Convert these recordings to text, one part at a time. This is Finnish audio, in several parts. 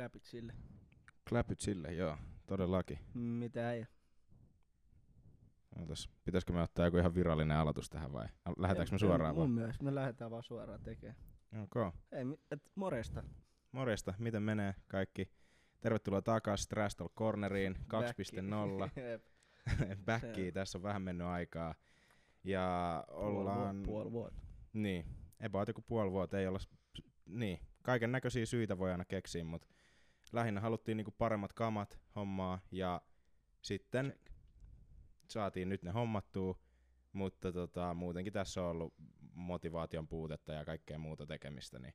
Kläpit sille. Kläpyt sille, joo, todellakin. Mitä ei? Ootas, pitäisikö me ottaa joku ihan virallinen aloitus tähän vai Al- lähdetäänkö me suoraan Mun mielestä me lähdetään vaan suoraan tekemään. Okay. Ei, et moresta. Morjesta, miten menee kaikki? Tervetuloa takaisin Trash Talk Corneriin 2.0. Jep. Backiin, tässä on vähän mennyt aikaa. Ja ollaan... Puoli vuotta. Niin, about joku puoli vuotta ei olla... Niin, kaiken näköisiä syitä voi aina keksiä, mutta lähinnä haluttiin niinku paremmat kamat hommaa ja sitten Check. saatiin nyt ne hommattua, mutta tota, muutenkin tässä on ollut motivaation puutetta ja kaikkea muuta tekemistä, niin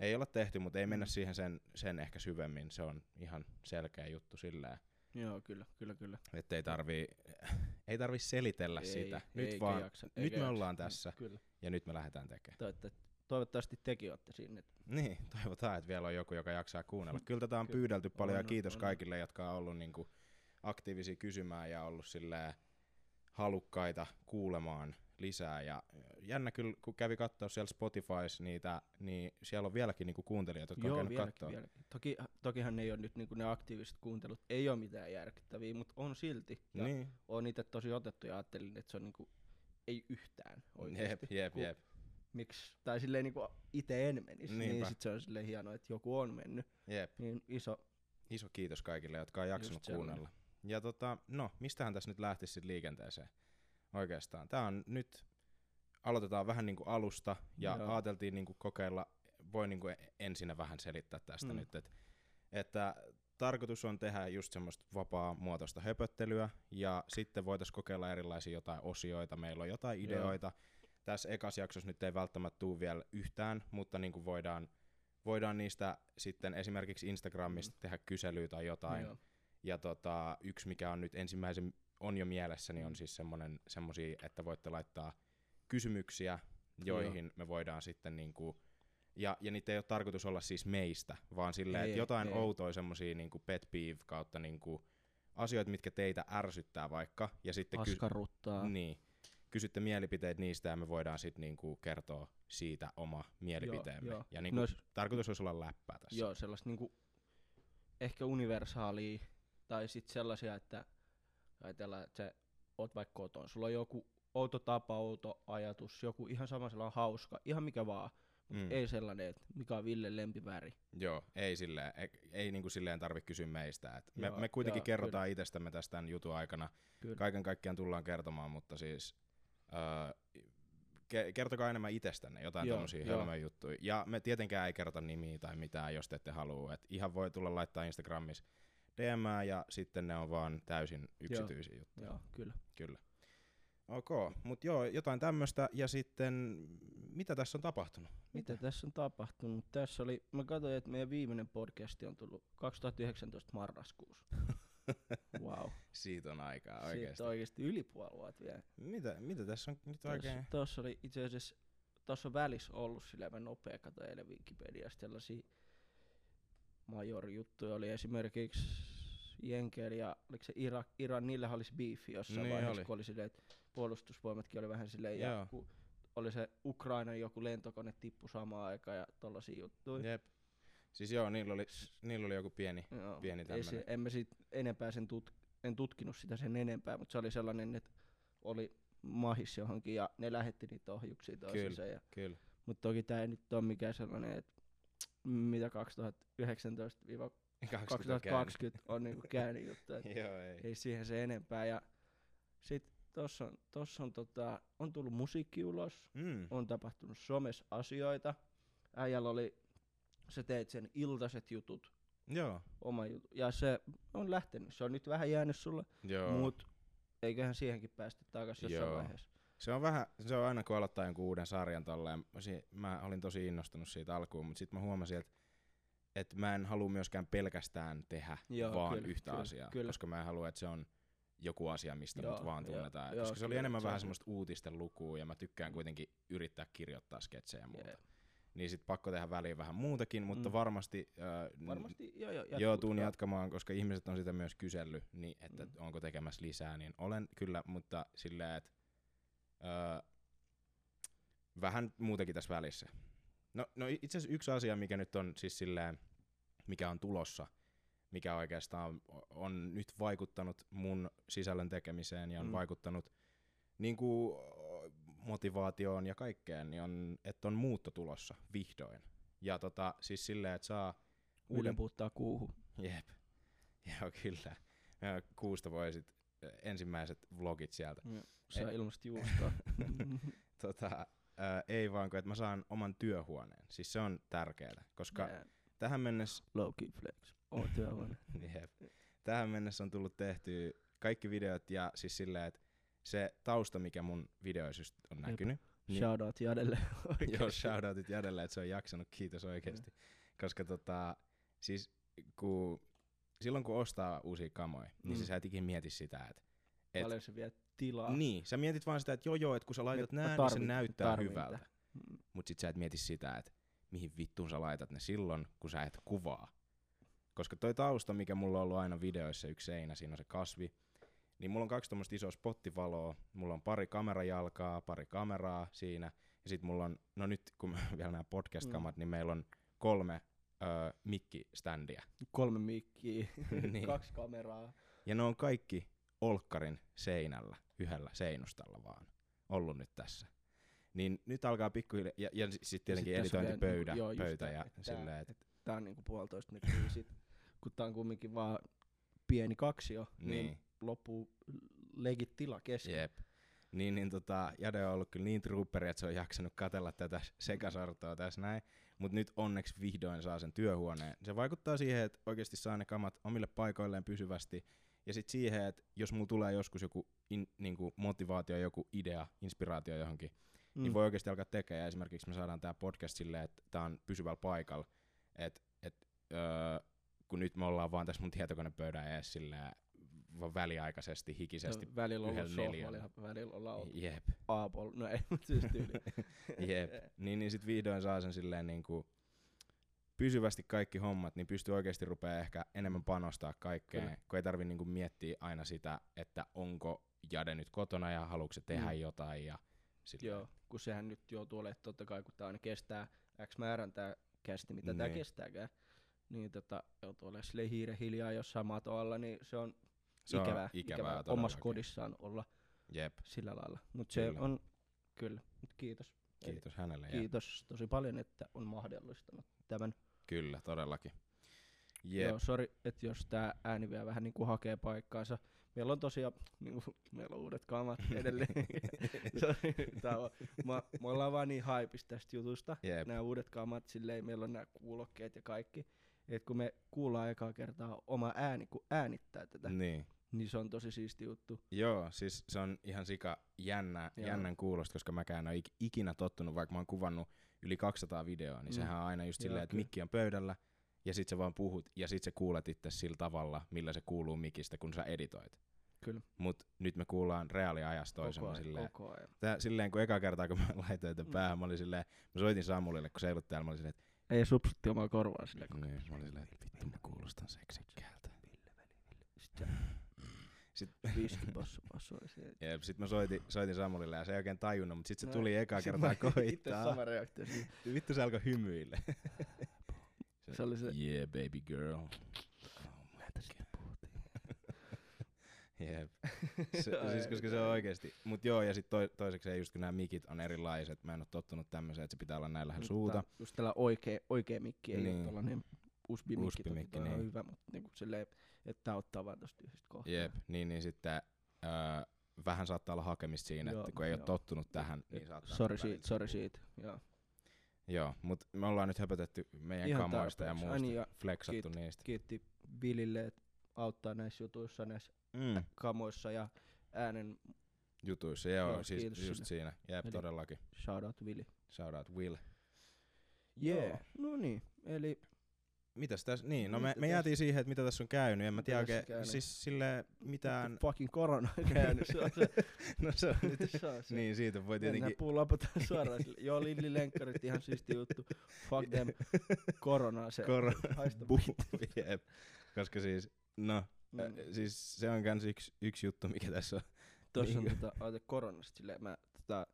ei olla tehty, mutta ei mennä Mm. siihen sen, sen ehkä syvemmin. Se on ihan selkeä juttu sillä, Joo, kyllä, kyllä, kyllä. että ei tarvii, ei tarvii selitellä ei, sitä. Nyt vaan, jaksa, nyt me jaksa. ollaan tässä Kyllä. ja nyt me lähdetään tekemään. Toivottavasti, toivottavasti tekin olette sinne. Niin, toivotaan, että vielä on joku, joka jaksaa kuunnella. Kyllä tätä on Kyllä. pyydelty paljon ja On, on, kiitos on. kaikille, jotka on ollut niinku aktiivisia kysymään ja ollut silleen halukkaita kuulemaan lisää. Ja jännä kyllä, kun kävi katsoa siellä Spotifys niitä, niin siellä on vieläkin niinku kuuntelijoita, jotka on Joo, käynyt vieläkin, vieläkin. Toki, tokihan ne ei ole nyt niin ne aktiiviset kuuntelut, ei ole mitään järkyttäviä, mutta on silti. Ja Niin, on itse tosi otettu ja ajattelin, että se on niinku, ei yhtään oikeasti. jep, jep, jep, Miksi, tai silleen niinku itse en menisi, Niinpä. niin sit se on silleen hienoa, että joku on mennyt. jep. Niin iso, Iso kiitos kaikille, jotka on jaksanut Just sellainen. kuunnella. Ja tota, no, mistähän tässä nyt lähtisi liikenteeseen oikeastaan? Tää on nyt, aloitetaan vähän niinku alusta ja Joo. ajateltiin niinku kokeilla, voi niinku ensinnä vähän selittää tästä Mm. nyt, et, että tarkoitus on tehdä just semmoista vapaa muotoista höpöttelyä ja sitten voitaisiin kokeilla erilaisia jotain osioita, meillä on jotain Joo. Tässä ekas jaksossa nyt ei välttämättä tuu vielä yhtään, mutta niinku voidaan, voidaan niistä sitten esimerkiksi Instagramista tehdä kyselyä tai jotain. joo, Ja tota, yksi, mikä on nyt ensimmäisen on jo mielessä, niin on siis semmonen, semmosia, että voitte laittaa kysymyksiä, joihin me voidaan sitten niinku, ja, ja niitä ei ole tarkoitus olla siis meistä, vaan silleen, että jotain ei. outoja semmosia niinku pet peeve kautta niinku asioita, mitkä teitä ärsyttää vaikka, ja sitten ky- askarruttaa. niin, kysytte mielipiteet niistä, ja me voidaan sitten niinku kertoa siitä oma mielipiteemme. joo. Ja niinku, Nois- tarkoitus olisi olla läppää tässä. Joo, sellaista niinku, ehkä universaalia, tai sitten sellaisia, että ajatellaan, että sä oot vaikka koton, sulla on joku outo tapa, outo ajatus, joku ihan sama sellainen hauska, ihan mikä vaan, mutta Mm. ei sellainen, että mikä on Ville lempiväri. Joo, ei, silleen, ei, ei niinku silleen tarvitse kysyä meistä. Et me, Joo, me kuitenkin joo, kerrotaan itsestämme tästä tämän jutun aikana. Kyllä. Kaiken kaikkiaan tullaan kertomaan, mutta siis öö, ke- kertokaa enemmän itsestänne, jotain Joo, tämmöisiä joo. hölmöjä juttuja. Ja me tietenkään ei kerrota nimiä tai mitään, jos te ette halua. Et ihan voi tulla laittaa Instagramissa DM ja sitten ne on vaan täysin yksityisiä juttuja. Joo, kyllä. Kyllä. Ok, mutta joo, jotain tämmöistä. Ja sitten, mitä tässä on tapahtunut? Mitä tässä on tapahtunut? Tässä oli, mä katsoin, että meidän viimeinen podcasti on tullut 2019 marraskuussa. Wow. Siitä on aikaa Siitä oikeasti. oikeasti yli puoli vuotta vielä. Mitä, mitä tässä on nyt oikein? Tuossa, oli itse asiassa, tuossa välissä ollut sillä mä nopea katsoin eilen Wikipediasta sellaisia major-juttuja. Oli esimerkiksi Jenkeillä ja oliko se Irak, Iran, niillä olisi beefi jossain Niin vaiheessa, oli. kun oli silleen, että puolustusvoimatkin oli vähän silleen, ja Joo. kun oli se Ukrainan joku lentokone tippu samaan aikaan ja tollasia juttuja. Jep. Siis joo, niillä oli, niillä oli joku pieni, Joo, pieni ei tämmönen. se, en mä siitä enempää sen tut, en tutkinut sitä sen enempää, mutta se oli sellainen, että oli mahis johonkin ja ne lähetti niitä ohjuksia toisiinsa. Ja, Kyllä. mutta toki tämä ei nyt ole mikään sellainen, että mitä 2019-2020 2020 on niinku käynyt juttu. Joo, ei. ei siihen se enempää. Ja sit tossa on, tossa on, tota, on tullut musiikki ulos, Mm. on tapahtunut somessa asioita. Äijällä oli, sä teit sen iltaiset jutut, Joo. oma juttu. Ja se on lähtenyt. Se on nyt vähän jäänyt sulle, Joo. mut eiköhän siihenkin päästä takaisin jossain Joo. vaiheessa. Se on vähän, se on aina kun aloittaa jonkun uuden sarjan tolleen, mä si- mä olin tosi innostunut siitä alkuun, mutta sitten mä huomasin, että että mä en halua myöskään pelkästään tehdä Joo, vaan kyllä, yhtä kyllä, asiaa, kyllä. koska mä en halua, että se on joku asia, mistä Joo, mut vaan tunnetaan. joo, koska se oli kyllä, enemmän se vähän semmoista uutisten lukua ja mä tykkään kuitenkin yrittää kirjoittaa sketsejä ja muuta. Jep. Niin sit pakko tehdä väliin vähän muutakin, mutta Mm. varmasti, äh, Varmasti, joo, joo, Joo, jatkuu. tuun jatkamaan, koska ihmiset on sitä myös kysellyt, niin että Mm. onko tekemässä lisää, niin olen kyllä, mutta silleen, että öö, vähän muutenkin tässä välissä. No, no itse asiassa yksi asia, mikä nyt on siis silleen mikä on tulossa, mikä oikeastaan on nyt vaikuttanut mun sisällön tekemiseen ja on mm. vaikuttanut niin kuin, motivaatioon ja kaikkeen, niin on, että on muutto tulossa vihdoin. Ja tota, siis silleen, että saa Uuden puuttaa kuuhun. Jep. Joo, kyllä. Ja kuusta voi sit ö, ensimmäiset vlogit sieltä. Saa Ei. ilmasta juustoa. Tota, ää, ei vaan, kun että mä saan oman työhuoneen. Siis se on tärkeää, koska Nää, tähän mennessä, Low key flex. Oo työhuone. jep, tähän mennessä on tullut tehty kaikki videot ja siis silleen, että se tausta, mikä mun videoissa on Jep. näkynyt, Niin. Shoutout Jadelle. joo, shoutoutit Jadelle, että se on jaksanut, kiitos oikeesti. Koska tota, siis kun, silloin kun ostaa uusia kamoja, niin Mm. sä et ikinä mieti sitä, että et, Paljon se vie tilaa. niin, sä mietit vaan sitä, että joo joo, että kun sä laitat Mä nää, niin se tarvin- näyttää tarvin hyvältä. Mm. Mut sit sä et mieti sitä, että mihin vittuun sä laitat ne silloin, kun sä et kuvaa. Koska toi tausta, mikä mulla on ollut aina videoissa, yksi seinä, siinä on se kasvi, niin mulla on kaksi tommoista isoa spottivaloa, mulla on pari kamerajalkaa, pari kameraa siinä, ja sit mulla on, no nyt kun vielä nämä podcast-kamat, mm. niin meillä on kolme öö, mikkiständiä. Kolme mikkiä, Niin. kaksi kameraa. Ja ne on kaikki olkkarin seinällä, yhdellä seinustalla vaan, ollut nyt tässä. Niin nyt alkaa pikkuhiljaa, ja, ja sitten tietenkin sit editointipöydä, niinku- joo, pöytä ja että silleen, että Tää on niinku puolitoista metriä sit. Kun tää on kumminkin vaan pieni kaksio, niin, Niin. Niin loppuu legit tila kesken. Jep. Niin, niin tota, Jade on ollut kyllä niin trooperi, että se on jaksanut katella tätä sekasartoa tässä näin. Mutta nyt onneksi vihdoin saa sen työhuoneen. Se vaikuttaa siihen, että oikeasti saa ne kamat omille paikoilleen pysyvästi. Ja sitten siihen, että jos mulla tulee joskus joku in, niinku motivaatio, joku idea, inspiraatio johonkin, mm. niin voi oikeasti alkaa tekemään. Ja esimerkiksi me saadaan tämä podcast silleen, että tämä on pysyvällä paikalla. Että et, öö, kun nyt me ollaan vaan tässä mun tietokonepöydän edes silleen, väliaikaisesti, hikisesti. Ja välillä on ollut neljällä. välillä ollaan oltu Jep. aapol. No ei, mutta siis tyyli. Jep. Niin, niin sit vihdoin saa sen silleen niinku pysyvästi kaikki hommat, niin pystyy oikeasti rupeaa ehkä enemmän panostaa kaikkeen, Kyllä. kun ei tarvi niinku miettiä aina sitä, että onko Jade nyt kotona ja haluatko se tehdä Mm. jotain ja silleen. Joo, kun sehän nyt joutuu olemaan totta kai, kun tää aina kestää X määrän tää kästi, mitä tää Niin. kestääkään. Niin tota, joutuu olemaan silleen hiiren hiljaa jossain matoalla, niin se on Se on ikävää, ikävää omassa kodissaan olla Jep, sillä lailla. Mutta se Kyllä. on, kyllä, mut kiitos. Eli kiitos hänelle. Ja Kiitos tosi paljon, että on mahdollistanut tämän. kyllä, todellakin. Jep. Joo, sori, että jos tää ääni vielä vähän niinku hakee paikkaansa. Meillä on tosiaan, niinku, meillä on uudet kamat edelleen. Tää on, mä, me ollaan vaan niin haipis tästä jutusta. Jep. Nämä uudet kamat, silleen meillä on nämä kuulokkeet ja kaikki. Et kun me kuullaan ekaa kertaa oma ääni, kun äänittää tätä, niin. niin se on tosi siisti juttu. Joo, siis se on ihan sika jännä, Joo. jännän kuulosta, koska mäkään en ole ik- ikinä tottunut, vaikka mä oon kuvannut yli 200 videoa, niin Mm. sehän on aina just silleen, että mikki on pöydällä, ja sit sä vaan puhut, ja sit sä kuulet itse sillä tavalla, millä se kuuluu mikistä, kun sä editoit. Kyllä. Mut nyt me kuullaan reaaliajassa Koko toisemme ajan, silleen. koko ajan. Tää, silleen kun eka kertaa, kun mä laitoin tämän Mm. päähän, mä olin silleen, mä soitin Samulille, kun se ei ollut täällä, mä olin silleen, Ei supsutti omaa korvaa että niin, mä olin silleen, että vittu mä kuulostan seksikkäältä. Sitten Sit, viski passu passu. jep, sit mä soitin, soitin Samulille ja se ei oikein tajunnut, mutta sit se No, tuli eka sit kertaa koittaa. sama reaktio. Vittu se alkoi hymyille. Se oli se- Yeah, baby girl. Mitä tästä puhuttiin? Jep. Se, siis koska se on oikeesti. Mut joo, ja sit toi, toiseksi just kun nämä mikit on erilaiset, mä en oo tottunut tämmöiseen, että se pitää olla näin lähellä suuta. Just tällä oikee, oikee mikki, ei niin. Ole tollanen USB-mikki, USB-mikki, toki toi on niin. hyvä, mutta niinku silleen, että tää ottaa vaan tosta yhdestä kohtaa. Jep, niin, niin sitten öö, vähän saattaa olla hakemista siinä, Joo, että kun ei ole joo. tottunut tähän, niin saattaa välillä siitä, kuulua. siitä. Joo. Joo, mut me ollaan nyt höpötetty meidän Ihan kamoista ja tarpeeksi. muusta, Ai niin, ja flexattu niistä. Kiitti Billille, että auttaa näissä jutuissa, näissä Mm, kamoissa ja äänen jutuissa, joo, Joo, siis kiitos just sille. siinä. Jep, Eli- todellakin. shoutout Willi. Shout out Will. Yeah. Joo. No niin, eli Mitäs tässä, niin, no me, Mitä me jäätiin siihen, että mitä tässä on käynyt, en mä Mitä tiedä oikein, käynyt? siis sille mitään, fucking korona on käynyt. Se on se, no se on nyt, se, on se. niin siitä voi Mennään tietenkin, puulapataan suoraan sille. Joo, Lilli Lenkkarit, ihan siisti juttu. Fuck them. Koronaa se. Kor- Haista koska siis, no, Mm. siis se on kans yksi, yksi juttu, mikä tässä on. Tuossa on Niin. tota, oota, koronasta silleen, mä tota,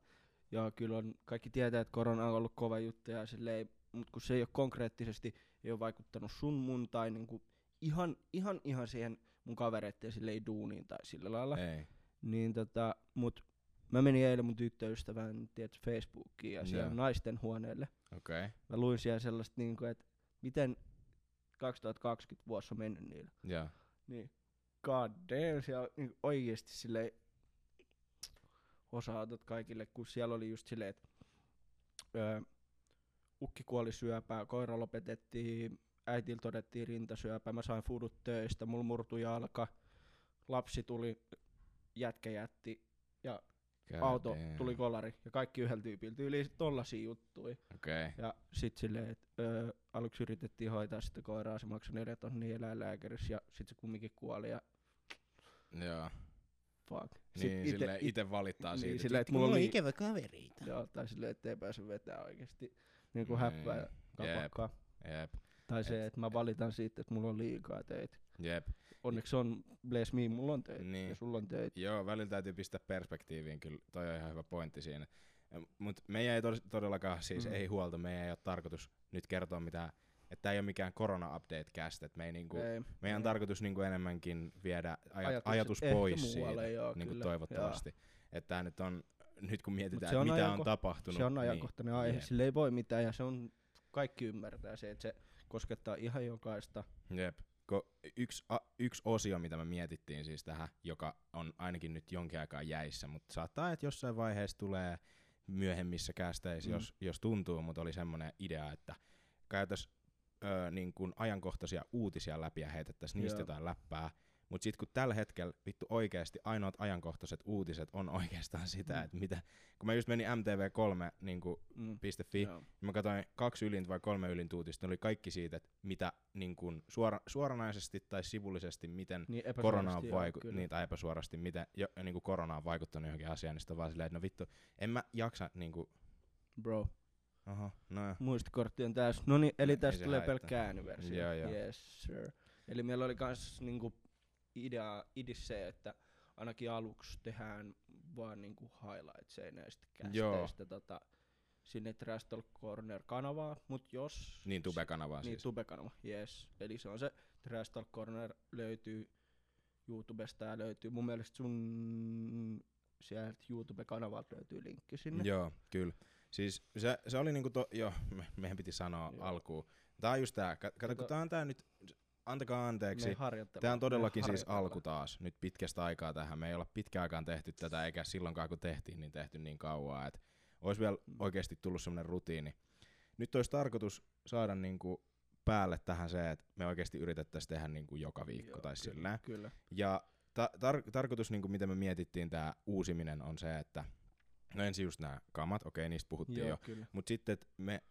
joo, kyllä on, kaikki tietää, että korona on ollut kova juttu ja silleen, mut kun se ei ole konkreettisesti, ei ole vaikuttanut sun mun tai niinku ihan, ihan, ihan siihen mun kavereitten silleen duuniin tai sillä lailla. Ei. Niin tota, mut mä menin eilen mun tyttöystävän tiedät, Facebookiin ja siellä Joo. naisten huoneelle. Okei. Okay. Mä luin siellä sellaista niinku, että miten 2020 vuosi on mennyt niillä. Joo. Niin. God damn, siellä niin oikeesti silleen osaatot kaikille, kun siellä oli just silleen, että öö, ukki kuoli syöpään, koira lopetettiin, äitillä todettiin rintasyöpä, mä sain fudut töistä, mulla murtui jalka, lapsi tuli, jätkä jätti God auto tuli kolari ja kaikki yhdellä tyypillä. Tyyli tollasia juttuja. Okei. Okay. Ja sit silleen, että öö, aluksi yritettiin hoitaa sitä koiraa, se maksoi neljä tonnia eläinlääkärissä ja sit se kumminkin kuoli ja Joo. fuck. Niin, ite- sille it- ite valittaa niin, siitä. silleen, että "Vittu, mulla oli- ikävä kavereita. Joo, tai silleen, ettei pääse vetää oikeesti niin kuin Niin, häppää ja kapakkaa. Jep. Tai se, Et- että mä valitan siitä, että mulla on liikaa töitä. Jep. Onneksi on, bless me, mulla on töitä Niin. ja sulla on töitä. Joo, välillä täytyy pistää perspektiiviin, kyllä toi on ihan hyvä pointti siinä. Mutta meidän ei todellakaan, siis Mm. ei huolta, meidän ei ole tarkoitus nyt kertoa mitään, että tää ei ole mikään korona-update-cast, että me ei niinku, Ei, meidän on ei. tarkoitus niinku enemmänkin viedä Ajatukset ajatus pois muualle, siitä, joo, niinku kyllä, toivottavasti. Että tää nyt on, nyt kun mietitään, on mitä on ajanko- tapahtunut, Se on niin, ajankohtainen aihe, jep. sille ei voi mitään ja se on, kaikki ymmärtää se, että se koskettaa ihan jokaista. Jep. Ko yksi, a, yksi osio, mitä me mietittiin siis tähän, joka on ainakin nyt jonkin aikaa jäissä, mutta saattaa, että jossain vaiheessa tulee myöhemmissä kästeissä, Mm. jos, jos tuntuu, mutta oli semmoinen idea, että käytäisiin niin kun ajankohtaisia uutisia läpi ja heitettäisiin niistä Joo. jotain läppää. Mutta sitten kun tällä hetkellä vittu oikeasti ainoat ajankohtaiset uutiset on oikeastaan sitä, Mm. että mitä, kun mä just menin MTV3 niin kuin Mm. .fi, Joo. ja mä katsoin kaksi ylintä vai kolme ylintä uutista, ne oli kaikki siitä, että mitä niin kun suora, suoranaisesti tai sivullisesti, miten Niin korona on epäsuorasti, joo, vaiku- kyllä. niin, tai epäsuorasti, miten jo, niin kuin korona on vaikuttanut johonkin asiaan, niin sitten on vaan silleen, että no vittu, en mä jaksa niin kuin, Bro, oho, no muistikortti on täys. No niin, eli Ei tästä se tulee pelkkä ääniversio. Joo, joo. Yes, sir. Eli meillä oli kans niinku idea, idis se, että ainakin aluksi tehdään vaan niinku highlightseja näistä kästeistä tota, sinne Trash Talk Corner-kanavaa, mut jos... Niin Tube-kanavaa Niin, siis. Tube-kanava, yes. Eli se on se Trash Talk Corner löytyy YouTubesta ja löytyy mun mielestä sun sieltä YouTube-kanavalta löytyy linkki sinne. Joo, kyllä. Siis se, se oli niinku to, joo, me, meidän piti sanoa Joo. alkuun. Tää on just tää, Ka- kato, Kato- kun tää on tää nyt, antakaa anteeksi. Tämä on todellakin siis alku taas, nyt pitkästä aikaa tähän. Me ei olla pitkään aikaan tehty tätä, eikä silloinkaan kun tehtiin, niin tehty niin kauan, että olisi vielä oikeasti tullut semmoinen rutiini. Nyt olisi tarkoitus saada niinku päälle tähän se, että me oikeasti yritettäisiin tehdä niinku joka viikko Joo, tai kyllä, sillä. Kyllä. Ja ta- tar- tarkoitus, niinku, miten me mietittiin tämä uusiminen, on se, että no ensin just nämä kamat, okei, niistä puhuttiin Joo, jo, mutta sitten, että me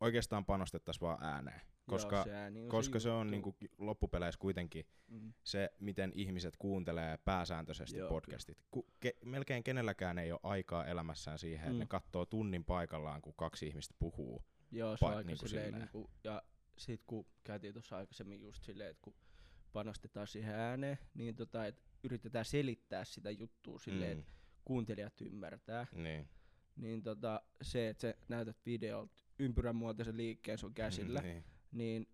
oikeastaan panostettaisiin vaan ääneen, koska, Joo, se ääni on koska se, on juttu. niinku loppupeleissä kuitenkin Mm. se, miten ihmiset kuuntelee pääsääntöisesti Joo, podcastit. Ku, ke, melkein kenelläkään ei ole aikaa elämässään siihen, että Mm. ne katsoo tunnin paikallaan, kun kaksi ihmistä puhuu. Joo, se on pa- aika niinku silleen. niinku, ja sit kun käytiin tuossa aikaisemmin just silleen, että kun panostetaan siihen ääneen, niin tota, et yritetään selittää sitä juttua silleen, Mm. että kuuntelijat ymmärtää. Niin. Niin tota, se, että sä näytät videolta ympyrän muotoisen liikkeen sun käsillä, niin. niin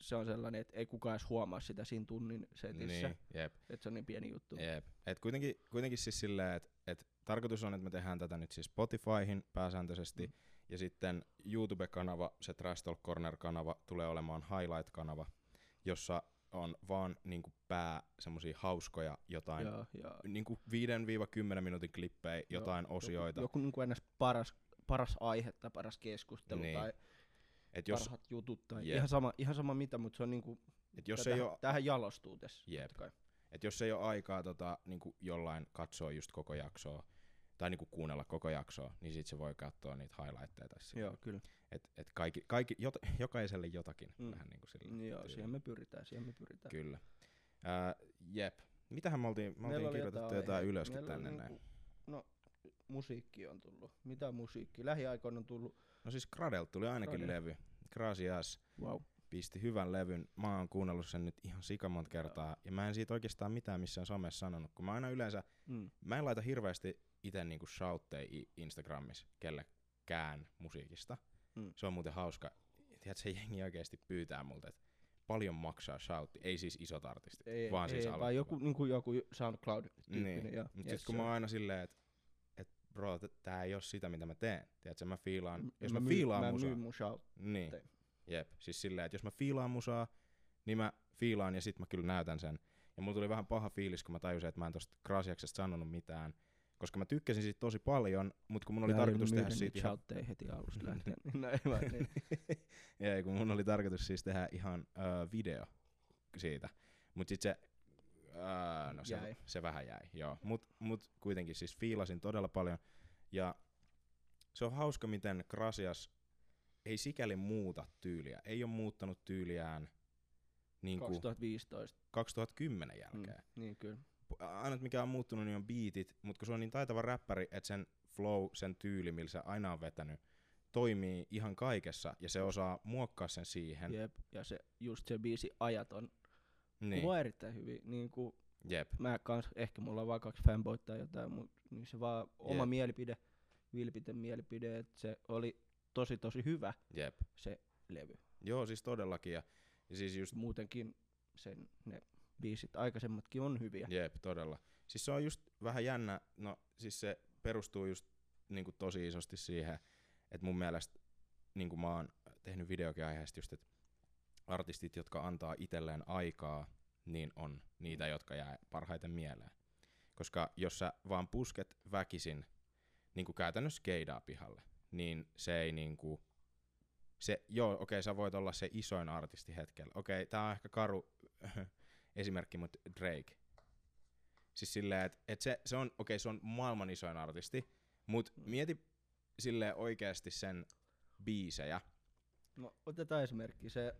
se on sellainen, että ei kukaan edes huomaa sitä siinä tunnin setissä, Niin, jep, että se on niin pieni juttu. jep. Et kuitenkin, kuitenkin siis silleen, että et tarkoitus on, että me tehdään tätä nyt siis Spotifyhin pääsääntöisesti, Mm. ja sitten YouTube-kanava, se Trash Talk Corner-kanava, tulee olemaan Highlight-kanava, jossa on vaan niinku pää semmosia hauskoja jotain Joo, joo. niinku 5-10 minuutin klippejä, jotain Joo, osioita. Joku, joku niin kuin paras, paras aihe tai paras keskustelu Niin. tai Et jos, parhaat jutut tai Jep. ihan, sama, ihan sama mitä, mutta se on niinku, et jos, tähän, ei oo, tähän jalostuu tässä. Jep. kai. et jos ei ole aikaa tota, niinku jollain katsoa just koko jaksoa, tai niinku kuunnella koko jaksoa, niin sit se voi katsoa niitä highlightteja. Tai sillä. Joo, kyllä. Et, et kaikki, kaikki, jota, jokaiselle jotakin. Mm. Vähän niinku sillä. Niin Joo, tyylillä. siihen me pyritään, siihen me pyritään. Kyllä. Ää, jep. Mitähän me oltiin, me oltiin kirjoitettu jotain jotain ylöskin Meillä tänne näin. niinku- No, musiikki on tullut. Mitä musiikki? Lähiaikoina on tullut, No siis Gradelt tuli ainakin Gradle. levy. Grasias wow. pisti hyvän levyn. Mä oon kuunnellut sen nyt ihan sikamonta kertaa. Ja mä en siitä oikeastaan mitään missään somessa sanonut, kun mä aina yleensä Mm. Mä en laita hirveästi itse niinku shoutteja Instagramissa kellekään musiikista. Mm. Se on muuten hauska. Tiedätkö, se jengi oikeasti pyytää multa, että paljon maksaa shoutti. Ei siis isot artistit, Ei, vaan ei, siis vaan aloittava. joku, niinku joku SoundCloud-tyyppinen. Niin. Joo. Mutta Yes, kun mä oon aina silleen, että et bro, tää ei oo sitä, mitä mä teen. Tiedätkö, mä fiilaan, M- jos mä, myyn- fiilaan mä musaa. mun shout. Niin, jep. Siis silleen, että jos mä fiilaan musaa, niin mä fiilaan ja sit mä kyllä näytän sen. Ja mulla tuli vähän paha fiilis, kun mä tajusin, että mä en tosta Krasiaksesta sanonut mitään. Koska mä tykkäsin siitä tosi paljon, mutta kun mun oli Mä tarkoitus tehdä siitä ihan... heti alusta lähtien. no ei vaan, niin. Ei, kun mun oli tarkoitus siis tehdä ihan ö, video siitä. Mut sit se, öö, no se, Jäi. se vähän jäi, joo. Mut, mut kuitenkin siis fiilasin todella paljon. Ja se on hauska, miten Krasias ei sikäli muuta tyyliä. Ei ole muuttanut tyyliään niin kuin 2015. 2010 jälkeen. Mm, niin kyllä. Ainut mikä on muuttunut, niin on beatit, mutta kun se on niin taitava räppäri, että sen flow, sen tyyli, millä se aina on vetänyt, toimii ihan kaikessa ja se osaa muokkaa sen siihen. Jep. Ja se, just se biisi ajat on Niin, kuvaa erittäin hyvin. Niin kuin jep. mä kans, ehkä mulla on vaan kaksi fanboyta tai jotain, mutta niin se vaan oma Jep. mielipide, vilpitön mielipide, että se oli tosi tosi hyvä Jep. se levy. Joo, siis todellakin. Ja, ja siis just, Muutenkin sen, ne biisit aikaisemmatkin on hyviä. jep, todella. Siis se on just vähän jännä, no siis se perustuu just niinku tosi isosti siihen, että mun mielestä niinku mä oon tehnyt videokin aiheesta just, että artistit, jotka antaa itselleen aikaa, niin on niitä, jotka jää parhaiten mieleen. Koska jos sä vaan pusket väkisin, niin kuin käytännössä keidaa pihalle, niin se ei niinku, se, joo, okei, okay, sä voit olla se isoin artisti hetkellä. Okei, okay, tää on ehkä karu esimerkki, mutta Drake. Siis silleen, että et se, se on, okei, okay, se on maailman isoin artisti, mutta Mm. mieti silleen oikeasti sen biisejä. No, otetaan esimerkki. Se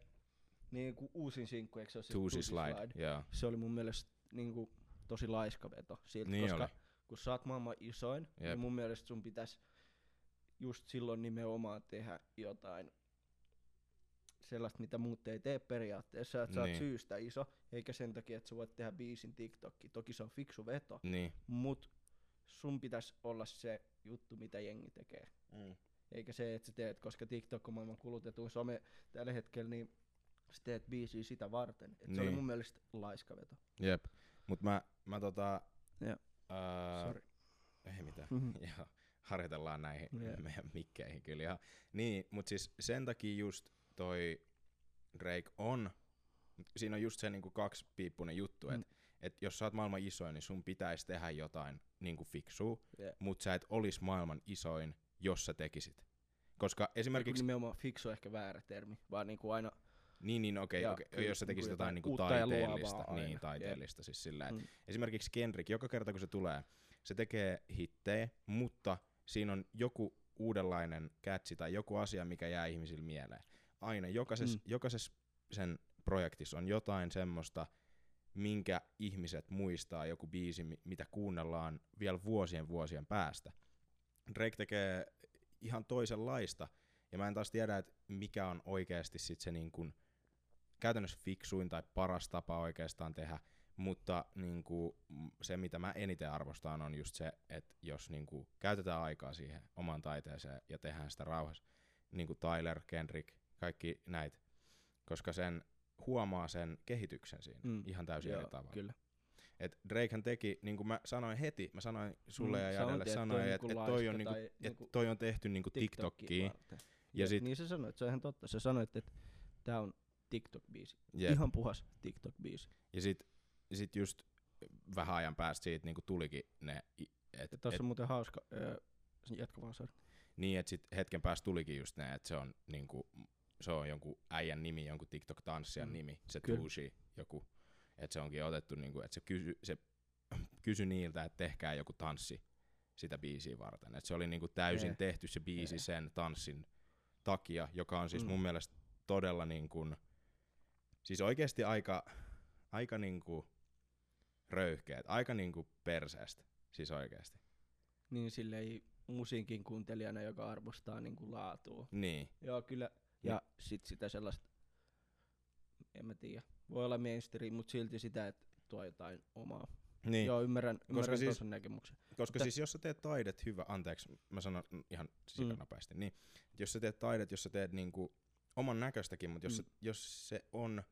niin kuin uusin sinkku, eikö se ole Tuusi Tuusi Slide. Joo. Se oli mun mielestä niin kuin, tosi laiska veto siltä, Niin koska oli. kun sä oot maailman isoin, Jep. niin mun mielestä sun pitäisi just silloin nimenomaan tehdä jotain sellaista, mitä muut ei tee periaatteessa, että sä oot Niin. syystä iso, eikä sen takia, että sä voit tehdä biisin TikTokki. Toki se on fiksu veto, Niin. mut sun pitäisi olla se juttu, mitä jengi tekee. Mm. Eikä se, että sä teet, koska TikTok on maailman kulutetuin some tällä hetkellä, niin sä teet biisiä sitä varten. Et Se oli Niin. mun mielestä laiska veto. Jep. Mut mä, mä tota... Joo. Ää, Sori. ei mitään. Mhm. Joo. Harjoitellaan näihin Jep. meidän mikkeihin kyllä. Ja, niin, mut siis sen takia just toi Drake on, siinä on just se niinku kaksipiippunen juttu, Mm. että et jos sä oot maailman isoin, niin sun pitäisi tehdä jotain niinku fiksua, Jep. mut sä et olis maailman isoin, jos sä tekisit. Koska Esimerkiksi esimerkiksi, nimenomaan fiksu ehkä väärä termi, vaan niinku aina niin, niin okei, okei, kyllä jos sä tekisit niinku jotain niinku taiteellista, niin taiteellista siis sillä, Mm. esimerkiksi Kendrick, joka kerta kun se tulee, se tekee hittejä, mutta siinä on joku uudenlainen catchi tai joku asia, mikä jää ihmisille mieleen. Aina, jokaisessa, Mm. jokaisessa sen projektissa on jotain semmoista, minkä ihmiset muistaa, joku biisi, mi- mitä kuunnellaan vielä vuosien vuosien päästä. Drake tekee ihan toisenlaista, ja mä en taas tiedä, että mikä on oikeasti sit se niin kun, käytännössä fiksuin tai paras tapa oikeastaan tehdä, mutta niin kuin, se, mitä mä eniten arvostan, on just se, että jos niin kuin, käytetään aikaa siihen omaan taiteeseen ja tehdään sitä rauhassa, niin kuin Tyler, Kendrick, kaikki näitä, koska sen huomaa sen kehityksen siinä Mm. ihan täysin eri Joo, tavalla. Kyllä. Et Drakehan teki, niin kuin mä sanoin heti, mä sanoin sulle Mm, ja että toi sanoin, on että niinku et toi, on niinku, et niinku toi on tehty niinku TikTokkiin. varten. Ja sit, Niin sä sanoit, se on ihan totta. Sä sanoit, että tää on TikTok-biisi. jep. Ihan puhas TikTok-biisi. ja sit, sit just vähän ajan päästä siitä niinku tulikin ne, et, Ja tossa et, on muuten hauska, jatka vaan sorry. niin että sit hetken päästä tulikin just ne, että se on niinku, se on jonkun äijän nimi, jonkun TikTok-tanssijan Mm. nimi, se Kyllä. Tuusi, joku, että se onkin otettu niinku, että se kysy, se kysy niiltä, että tehkää joku tanssi sitä biisiä varten. Et se oli niinku täysin Jee. tehty se biisi Jee. sen tanssin takia, joka on siis Mm. mun mielestä todella niinku, siis oikeasti aika, aika niinku röyhkeet, aika niinku perseestä, siis oikeasti. Niin silleen musiikin kuuntelijana, joka arvostaa niinku laatua. Niin, Joo, kyllä. Ja sit sitä sellaista, en mä tiedä, voi olla mainstream, mutta silti sitä, että tuo jotain omaa. Niin, Joo, ymmärrän, ymmärrän siis- siis, näkemyksen. koska Mutta- siis jos sä teet taidet hyvä, anteeksi, mä sanon ihan sikanapäisesti, mm. niin jos sä teet taidet, jos sä teet niinku oman näköistäkin, mutta jos, Mm. se, jos se on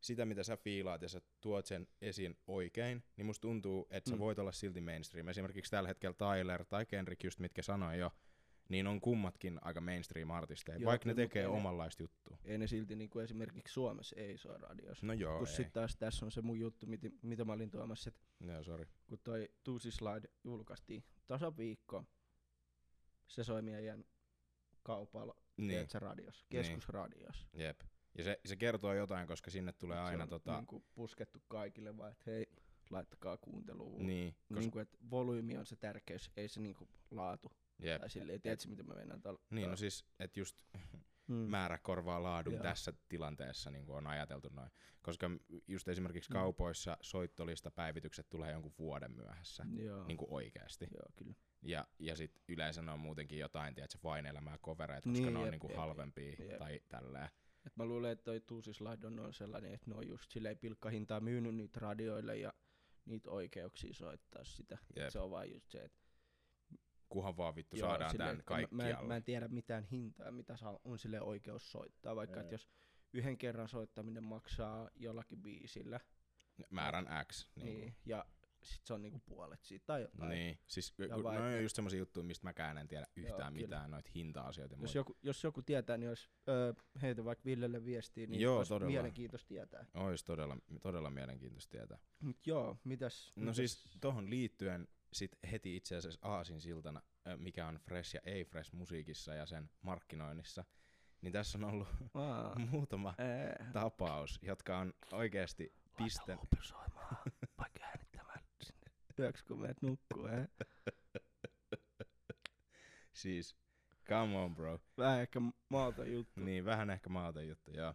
sitä, mitä sä fiilaat ja sä tuot sen esiin oikein, niin musta tuntuu, että sä Mm. voit olla silti mainstream. Esimerkiksi tällä hetkellä Tyler tai Kendrick, just mitkä sanoin jo, niin on kummatkin aika mainstream-artisteja, vaikka ne tekee ei omanlaista juttua. Ei ne silti niinku esimerkiksi Suomessa ei soi radiossa. No joo, kun sitten taas tässä on se mun juttu, mitä, mitä mä olin tuomassa, että Joo, sorry. kun toi Tuusi Slide julkaistiin tasaviikko, se soi meidän kaupalla, Niin, niin. radiossa, Niin. keskusradiossa. jep. Ja se, se kertoo jotain, koska sinne tulee Se aina on tota... niinku puskettu kaikille vaan, että hei, laittakaa kuunteluun. Niin, koska, Niinku, että volyymi on se tärkeys, ei se niinku laatu. Jep. Tai silleen, tiedätkö mitä mä mennään tällä. Niin, no siis, että just mm. määrä korvaa laadun Joo. tässä tilanteessa, niin kuin on ajateltu noin. Koska just esimerkiksi Mm. kaupoissa soittolista päivitykset tulee jonkun vuoden myöhässä, Joo. niin kuin oikeasti. Joo, kyllä. Ja, ja sit yleensä ne on muutenkin jotain, tiedätkö, vain elämää covereita, koska Niin, ne on jep, niin kuin jep, halvempia jep. tai tälleen. Et mä luulen, että toi Tuusi Slide on sellainen, että ne on just silleen pilkkahintaa myynyt niitä radioille ja niitä oikeuksia soittaa sitä. Et se on vaan just se, että Kuhan vaan vittu Joo, saadaan silleen, tän että mä, mä, en, mä en tiedä mitään hintaa, mitä saa, on sille oikeus soittaa, vaikka että jos yhden kerran soittaminen maksaa jollakin biisillä, Määrän X. niin, Niin, ja sit se on niinku puolet siitä tai jotain. niin. siis Ja kun, no on just semmosia juttuja, mistä mäkään en tiedä yhtään kyllä. mitään noita hinta-asioita. Jos joku, jos joku tietää, niin olisi öö, heitä vaikka Villelle viestiä, niin Joo, olisi todella. mielenkiintoista tietää. Ois todella, todella mielenkiintoista tietää. Mut joo, mitäs? No mitäs? siis tohon liittyen sit heti itse asiassa aasin siltana, mikä on fresh ja ei fresh musiikissa ja sen markkinoinnissa, niin tässä on ollut Aa, muutama ää, tapaus, jotka on oikeasti piste... Laita Lopel soimaan, vaikka äänittämään sinne yöksi, kun menet nukkuu. Eh? Siis, come on bro. Vähän ehkä maalta juttu. Niin, vähän ehkä maata juttu, joo.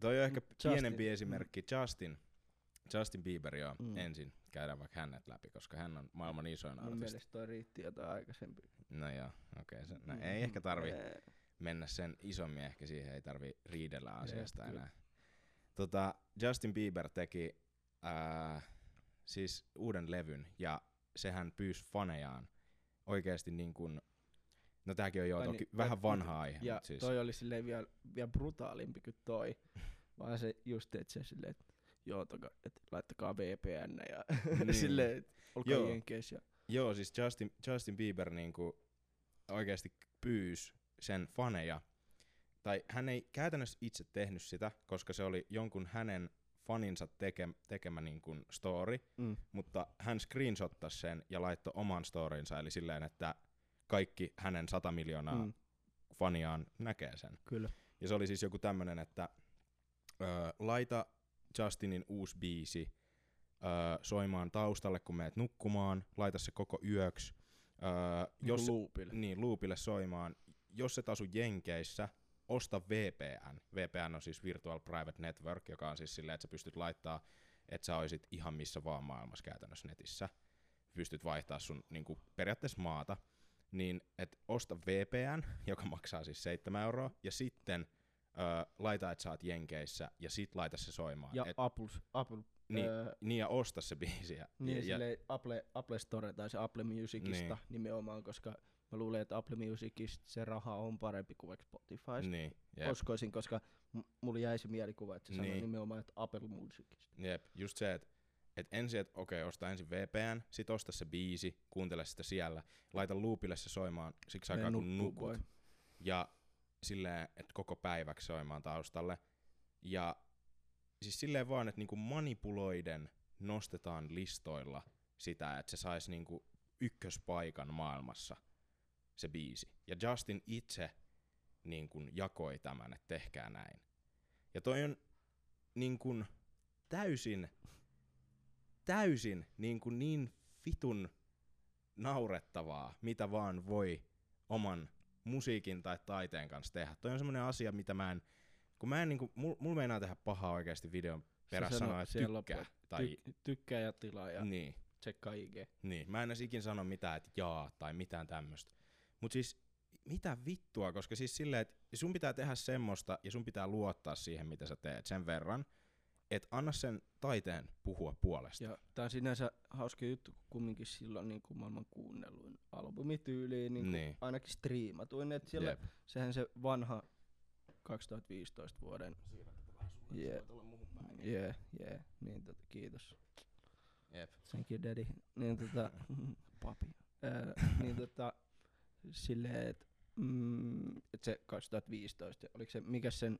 Toi on ehkä Justin- pienempi esimerkki. Justin. Justin Bieber, joo. Mm. Ensin käydään vaikka hänet läpi, koska hän on maailman isoin Mun artisti. mielestä toi riitti jotain aikaisempi. No joo, okei. Okay, no, Mm, ei ehkä tarvi ää, mennä sen isommin, ehkä siihen ei tarvi riidellä asiasta kyllä. enää. Tota, Justin Bieber teki ää, siis uuden levyn ja sehän pyysi fanejaan oikeasti niin kuin, no tääkin on jo toki niin, vähän vanha aihe, Ja siis, toi oli silleen vielä, vielä brutaalimpi kuin toi. Vaan se just, että se silleen, että joo, toka, et laittakaa VPN ja Niin. silleen, olkaa Joo. jenkeissä. Ja, joo siis Justin, Justin Bieber niin kuin oikeasti pyysi sen faneja, tai hän ei käytännössä itse tehnyt sitä, koska se oli jonkun hänen faninsa teke, tekemä niin kuin story, mm, mutta hän screenshottasi sen ja laittoi oman storinsa, eli silleen, että kaikki hänen 100 miljoonaa mm. faniaan näkee sen. kyllä. Ja se oli siis joku tämmönen, että öö, laita Justinin uusi biisi öö, soimaan taustalle, kun meet nukkumaan, laita se koko yöksi, öö, jos, Jos loopille. niin, loopille soimaan. Jos et asu Jenkeissä, osta VPN. VPN on siis Virtual Private Network, joka on siis silleen, että sä pystyt laittaa, että sä oisit ihan missä vaan maailmassa käytännössä netissä. Pystyt vaihtaa sun niinku, periaatteessa maata. Niin, että osta VPN, joka maksaa siis 7 euroa, ja sitten öö, laita, että sä oot Jenkeissä, ja sit laita se soimaan. Ja Et, Apple, Apple niin, öö, niin, ja osta se biisi. Ja, Niin, ja, ja, Apple, Apple Store tai se Apple Musicista niin. nimenomaan, koska mä luulen, että Apple Musicista se raha on parempi kuin vaikka Spotify. niin, jep, Uskoisin, koska m- mulla jäi se mielikuva, että se niin. sanoi nimenomaan, että Apple Musicista. Jep, just se, että et ensin, että okei, osta ensin VPN, sit osta se biisi, kuuntele sitä siellä, laita loopille se soimaan siksi aikaa kun nukut. vai? Ja silleen, että koko päiväksi soimaan taustalle. Ja siis silleen vaan, että niinku manipuloiden nostetaan listoilla sitä, että se saisi niinku ykköspaikan maailmassa se biisi. Ja Justin itse niin kuin jakoi tämän, että tehkää näin. Ja toi on niin kuin täysin, täysin niin, kuin niin vitun naurettavaa, mitä vaan voi oman musiikin tai taiteen kanssa tehdä. Toi on semmoinen asia, mitä mä en, kun mä en niinku, mul, mul meinaa tehdä pahaa oikeasti videon perässä sanoa, että tykkää. Tai, Ty- tykkää ja tilaa ja niin, tsekkaa IG. niin. Mä en edes ikin sano mitään, että jaa tai mitään tämmöstä. Mut siis, mitä vittua, koska siis silleen, että sun pitää tehdä semmoista ja sun pitää luottaa siihen, mitä sä teet sen verran, et anna sen taiteen puhua puolesta. Ja tää on sinänsä hauska juttu, kun kumminkin silloin niin kuin maailman kuunnelluin albumityyliin, niin, Niin. ainakin striimatuin, että siellä Jep. sehän se vanha 2015 vuoden, Jep. yeah, yeah, niin tota, kiitos, Jep. thank you daddy, niin tota, papi, Ää, niin tota, silleen, että mm, et se 2015, oliko se, mikä sen,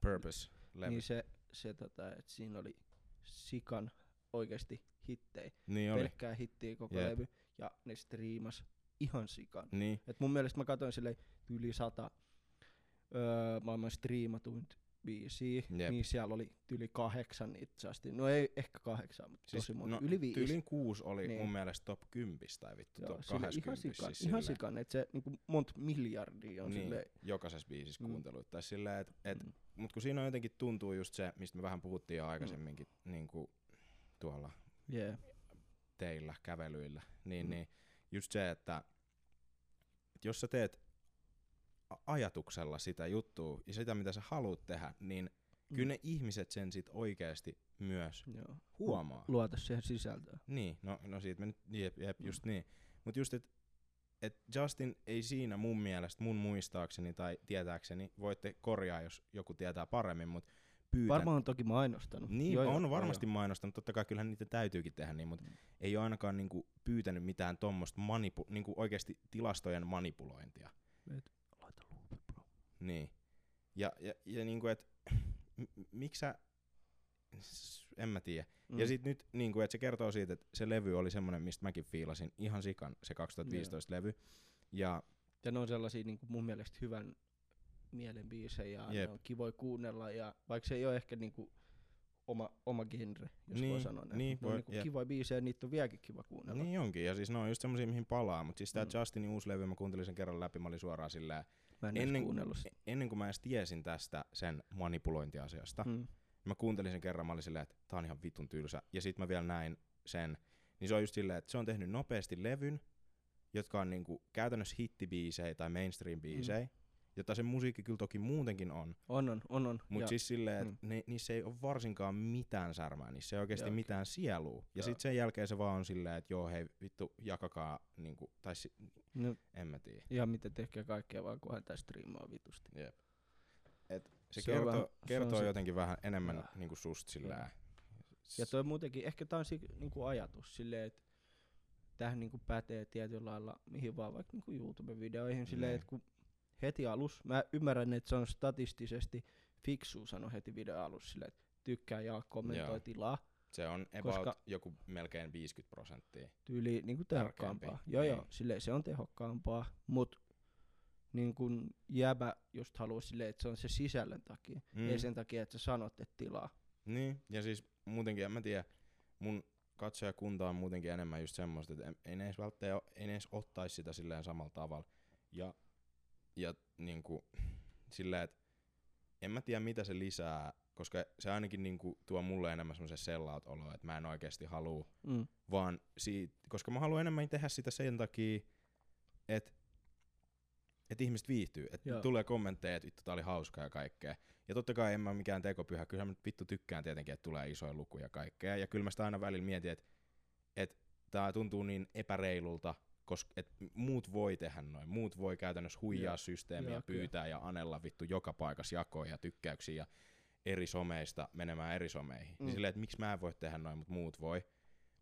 Purpose. Niin se, se tota, että siinä oli sikan oikeasti hittei, niin oli. pelkkää hittiä koko Jep. levy, ja ne striimas ihan sikan. Niin. Et mun mielestä mä katsoin sille yli sata öö, maailman striimatuinta biisiä, Jep. niin siellä oli yli kahdeksan itse asiassa. No ei ehkä kahdeksan, mutta Siis, tosi monta. no, yli viisi. Tyylin kuusi oli Niin. mun mielestä top 10 tai vittu Joo, top sille 20. ihan sikan, siis ihan sikan että se niinku monta miljardia on niin, silleen, jokaisessa biisissä Mm. kuuntelut. Tai silleen, et, et, Mm. mut kun siinä on jotenkin tuntuu just se, mistä me vähän puhuttiin jo aikaisemminkin, mm. niin kuin tuolla yeah. teillä, kävelyillä, niin, Mm. niin just se, että, että jos sä teet ajatuksella sitä juttua ja sitä, mitä sä haluat tehdä, niin kyllä ne ihmiset sen sit oikeasti myös Mm. Joo. huomaa. Luota siihen sisältöön. Niin, no, no siitä me nyt, jep, jep Mm. just niin. Mut just, että et Justin ei siinä mun mielestä, mun muistaakseni tai tietääkseni, voitte korjaa, jos joku tietää paremmin, mut pyytän. Varmaan on toki mainostanut. Niin, Joo, on joo, varmasti joo. mainostanut, totta kai kyllähän niitä täytyykin tehdä niin, mutta Mm. ei ole ainakaan niinku pyytänyt mitään tommosta manipu, niinku oikeasti tilastojen manipulointia. Bro. Niin. Ja, ja, ja niinku, et m- miksi sä, en mä tiedä. Mm. Ja sit nyt, niinku, että se kertoo siitä, että se levy oli semmonen, mistä mäkin fiilasin ihan sikan, se 2015 levy. Ja Ja ne on sellaisia niin mun mielestä hyvän mielen biisejä ja Jep. ne on kivoja kuunnella ja vaikka se ei ole ehkä niinku oma, oma genre, jos Niin, voi sanoa näin. niin ne on voi- niinku jep. kivoja biisejä ja niitä on vieläkin kiva kuunnella. niin onkin, ja siis ne on just semmosia, mihin palaa. Mutta siis tää Mm. Justinin uusi levy, mä kuuntelin sen kerran läpi, mä olin suoraan silleen, Mä en ennen, kuunnellut sitä. ennen kuin mä edes tiesin tästä sen manipulointiasiasta, Mm. mä kuuntelin sen kerran, mä olin silleen, että tää on ihan vitun tylsä. Ja sit mä vielä näin sen, niin se on just silleen, että se on tehnyt nopeasti levyn, jotka on niinku käytännössä hittibiisejä tai mainstream-biisejä, mm. Jota se musiikki kyllä toki muutenkin on. On, on, on, on. Mutta Ja- siis silleen, mm. että ne, niissä ei ole varsinkaan mitään särmää, niissä ei oikeasti Joo, mitään sielua. Ja Joo. sit sen jälkeen se vaan on silleen, että joo hei vittu jakakaa, niinku, tai si- no, en mä tiedä. ihan mitä tehkää kaikkea vaan kunhan tää striimaa vitusti. Jep. Et se, Se se kertoo, vähän- se kertoo se- jotenkin vähän enemmän Joo. niinku susta silleen. Ja toi muutenkin, ehkä tää on si- niinku ajatus silleen, että tähän niinku pätee tietyllä lailla mihin vaan vaikka niinku YouTube-videoihin silleen, Niin. että kun heti alus, mä ymmärrän, että se on statistisesti fiksu sanoa heti video alus silleen, että tykkää ja kommentoi Joo. tilaa, Se on about Koska- joku melkein 50 prosenttia. tyyli niinku tehokkaampaa. Tärkeämpi, Joo niin. joo, silleen se on tehokkaampaa, mut niin kun jäbä just haluaa silleen, että se on se sisällön takia, mm. ei sen takia, että sä sanot, että tilaa. Niin, ja siis muutenkin, en mä tiedä, mun katsojakunta on muutenkin enemmän just semmoista, että en- ei ne edes välttämättä, ei ne edes ottaisi sitä silleen samalla tavalla. Ja, ja niinku, silleen, että en mä tiedä mitä se lisää, koska se ainakin niinku tuo mulle enemmän semmoisen sellout oloa, että mä en oikeasti halua, Mm. vaan siitä, koska mä haluan enemmän tehdä sitä sen takia, että että ihmiset viihtyy, että tulee kommentteja, että vittu tää oli hauskaa ja kaikkea. Ja totta kai en mä mikään tekopyhä, kyllä mä nyt vittu tykkään tietenkin, että tulee isoja lukuja ja kaikkea. Ja kyllä mä sitä aina välillä mietin, että, että tää tuntuu niin epäreilulta, koska et muut voi tehdä noin. Muut voi käytännössä huijaa Joo. systeemiä, kyllä. pyytää ja anella vittu joka paikassa jakoja ja tykkäyksiä ja eri someista menemään eri someihin. Mm. Mm. Niin silleen, että miksi mä en voi tehdä noin, mutta muut voi.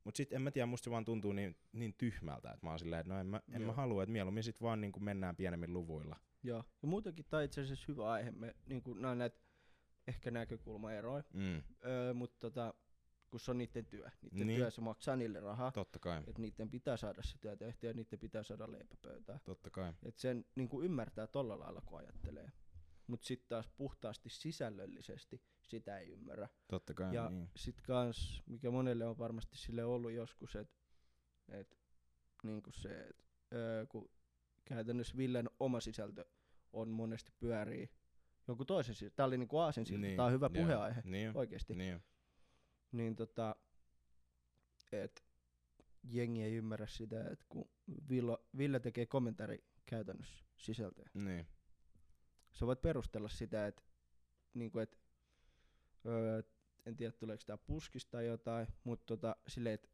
Mut sit en mä tiedä, musta se vaan tuntuu niin, niin tyhmältä, että mä oon silleen, että no en mä, en mä halua, että mieluummin sit vaan niin mennään pienemmin luvuilla. Joo. Ja muutenkin on itse asiassa hyvä aihe. Me, niin kuin, on näitä ehkä näkökulmaeroja, Mm, öö, mutta tota, kun se on niiden työ. Niiden Niin. niin. työ, se maksaa niille rahaa. totta kai, Että niiden pitää saada se työ tehtyä ja niiden pitää saada leipäpöytään. totta kai. Että sen niin kuin ymmärtää tolla lailla, kun ajattelee. Mutta sitten taas puhtaasti sisällöllisesti sitä ei ymmärrä. Totta kai, ja niin. sitten kans, mikä monelle on varmasti sille ollut joskus, että et, niinku se, et, öö, kun käytännössä Villen oma sisältö on monesti pyörii jonkun toisen sisältö. Tää oli niinku aasin siltä, Niin, tää on hyvä puheaihe Niin, oikeesti. niin. Niin tota, et jengi ei ymmärrä sitä, että kun Villo, Ville tekee kommentaari käytännössä sisältöä, Niin. sä voit perustella sitä, että niinku, et, öö, en tiedä tuleeko tää puskista tai jotain, mutta tota, silleen, että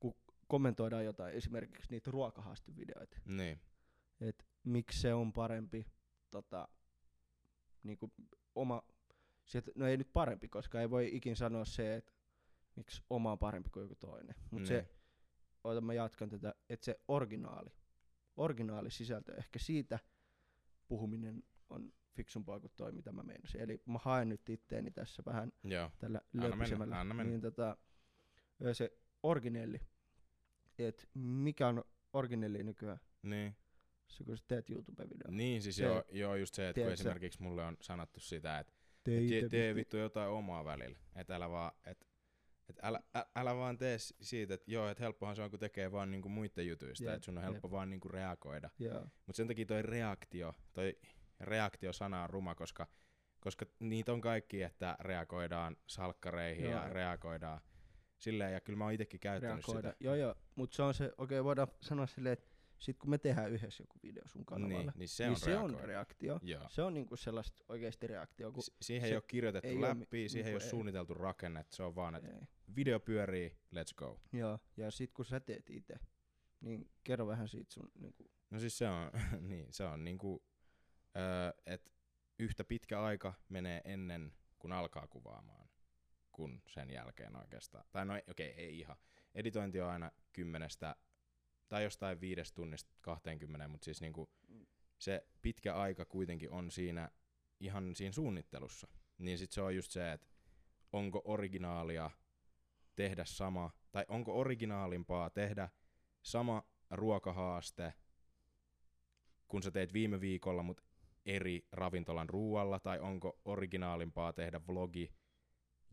kun kommentoidaan jotain, esimerkiksi niitä ruokahaastevideoita, Niin. että miksi se on parempi tota, niinku oma, sieltä, no ei nyt parempi, koska ei voi ikin sanoa se, että miksi oma on parempi kuin joku toinen. Mutta Niin. se, oota mä jatkan tätä, että se originaali, originaali sisältö, ehkä siitä puhuminen on fiksumpaa kuin toi, mitä mä meinasin. Eli mä haen nyt itteeni tässä vähän Joo. tällä Anna mennä, löppisemällä. anna mennä. Niin tota, se originelli, että mikä on originelli nykyään, Niin. se kun sä teet YouTube-video. Niin, siis Se- joo, joo, just se, että kun esimerkiksi mulle on sanottu sitä, että Tee, tee vittu- jotain omaa välillä. Että älä vaan, et, et älä, ä, älä vaan tee siitä, että joo, että helppohan se on, kun tekee vaan niinku muiden jutuista, Jep, että sun on helppo vaan niinku reagoida. Joo. Mutta sen takia toi reaktio, toi reaktio-sana on ruma, koska, koska niitä on kaikki, että reagoidaan salkkareihin Joo, ja reagoidaan silleen, ja kyllä mä oon itekin käyttänyt reagoida. sitä. Joo, joo, mutta se on se, okei okay, voidaan sanoa silleen, että sit kun me tehdään yhdessä joku video sun kanavalla, Niin, niin se niin on se on reaktio. Joo. Se on niinku sellaista oikeesti reaktio, kun Si- siihen ei ole kirjoitettu ei mi- läppiä, siihen ei niinku ole ei. suunniteltu rakennetta, se on vaan, että video pyörii, let's go. Joo, ja sit kun sä teet itse, niin kerro vähän siitä sun niinku, No siis se on, niin, se on niinku, öö, että yhtä pitkä aika menee ennen kuin alkaa kuvaamaan, kun sen jälkeen oikeastaan. Tai no okei, okay, ei ihan. Editointi on aina kymmenestä, tai jostain viidestä tunnista 20, mutta siis niinku Mm. se pitkä aika kuitenkin on siinä ihan siinä suunnittelussa. Niin sit se on just se, että onko originaalia tehdä sama, tai onko originaalimpaa tehdä sama ruokahaaste, kun sä teet viime viikolla, mutta eri ravintolan ruualla, tai onko originaalimpaa tehdä vlogi,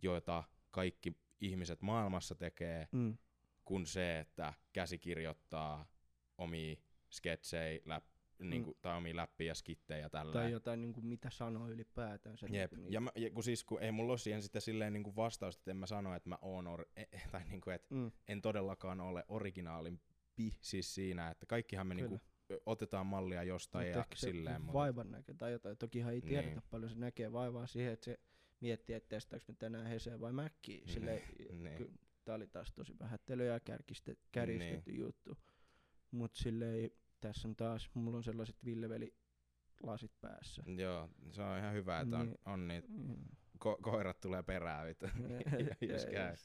jota kaikki ihmiset maailmassa tekee, mm. Kuin se, että käsikirjoittaa omia sketsejä läp, niinku, tai omia läppiä ja skittejä tällä. tai jotain niinku, mitä sanoo ylipäätänsä. Jep. Niinku, Ja, mä, ja kun siis kun ei mulla ole siihen sitä silleen niinku vastausta, että en mä sano, että mä oon, or, e, tai niinku, että mm. en todellakaan ole originaalimpi siis siinä, että kaikkihan me Kyllä. niinku ö, otetaan mallia jostain Mut ja silleen. Mutta, vaivan näkö tai jotain. Tokihan ei tiedetä Niin. paljon, se näkee vaivaa siihen, että se miettii, että testaanko me tänään Heseen vai Mäkkiä. Silleen, niin. Tää oli taas tosi vähättely ja kärkiste, kärjistetty Niin. juttu. Mut silleen, tässä on taas, mulla on sellaiset Villeveli lasit päässä. Joo, se on ihan hyvä, että on, Niin. on niitä, Mm. ko- koirat tulee perään, vittu, jos käy.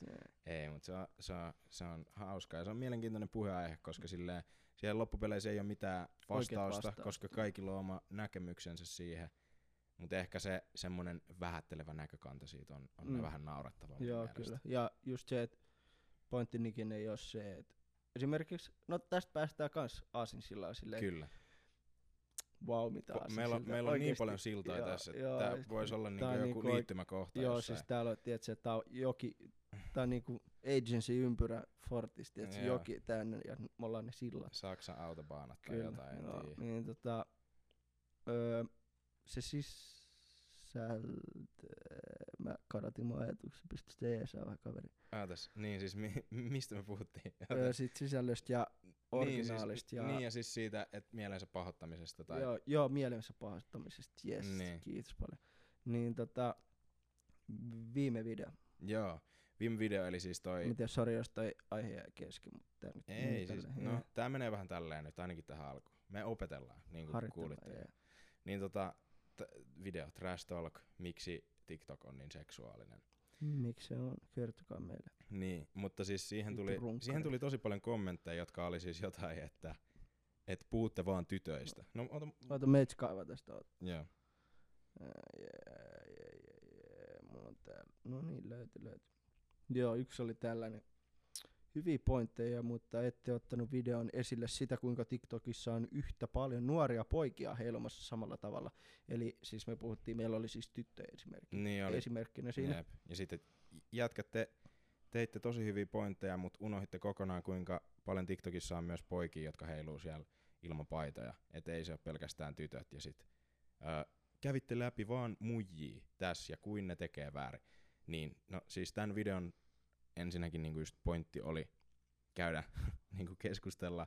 Ei, mutta se on, se, on, se on hauskaa ja se on mielenkiintoinen puheenaihe, koska silleen, siihen loppupeleissä ei ole mitään vastausta, vastausta. koska kaikilla on oma näkemyksensä siihen. Mutta ehkä se semmoinen vähättelevä näkökanta siitä on, on Mm. vähän naurettavaa mun Joo, mielestä. kyllä. Ja just se, että pointtinikin ei ole se, että esimerkiksi, no tästä päästään kans aasinsillaan silleen, Kyllä. vau mitä Po- meillä on, meillä on niin paljon siltoja joo, tässä, että tää just- voisi olla niinku joku niinku liittymäkohta Joo, jossain. siis täällä on, tiedätkö, että tää on joki, tää on niinku agency-ympyrä Fortis, tiedätkö, Joo. joki tänne ja me ollaan ne sillat. Saksan autobaanat tai Kyllä, jotain, en joo, tiedä. niin tota, öö, se sisältö, mä kadatin mun ajatuksen, pystyn sitä ees vähän kaveri. Aatas, niin siis mi, mistä me puhuttiin? Öö, sit sisällöstä ja niin, originaalista siis, ja, niin ja siis siitä, että mielensä pahoittamisesta tai... joo, joo, mielensä pahoittamisesta, yes, Niin. kiitos paljon. Niin tota, viime video. Joo. Viime video eli siis toi... Mä tiedän, sori jos toi aihe jäi kesken, mutta nyt Ei, meni siis, tälleen, no tää menee vähän tälleen nyt, ainakin tähän alkuun. Me opetellaan, niin kuin kuulitte. Niin tota, t- video Trash Talk, miksi TikTok on niin seksuaalinen. Miksi se on? Kertokaa meille. Niin, mutta siis siihen tuli, runkkari. siihen tuli tosi paljon kommentteja, jotka oli siis jotain, että et puhutte vaan tytöistä. No, ota, Oota, meitä kaivaa tästä. Joo. Ää, jee, jee, jee, jee. Mulla on täällä. No niin, löyty, löyty. Joo, yksi oli tällainen. Hyviä pointteja, mutta ette ottanut videon esille sitä, kuinka TikTokissa on yhtä paljon nuoria poikia heilumassa samalla tavalla. Eli siis me puhuttiin, meillä oli siis tyttöjä esimerkki, Niin oli. esimerkkinä siinä. Jep. Ja sitten jätkät te teitte tosi hyviä pointteja, mutta unohditte kokonaan, kuinka paljon TikTokissa on myös poikia, jotka heiluu siellä ilman paitoja. Et ei se ole pelkästään tytöt. Ja sit ö, kävitte läpi vaan muijii tässä ja kuin ne tekee väärin. Niin, no siis tämän videon ensinnäkin niinku just pointti oli käydä niinku keskustella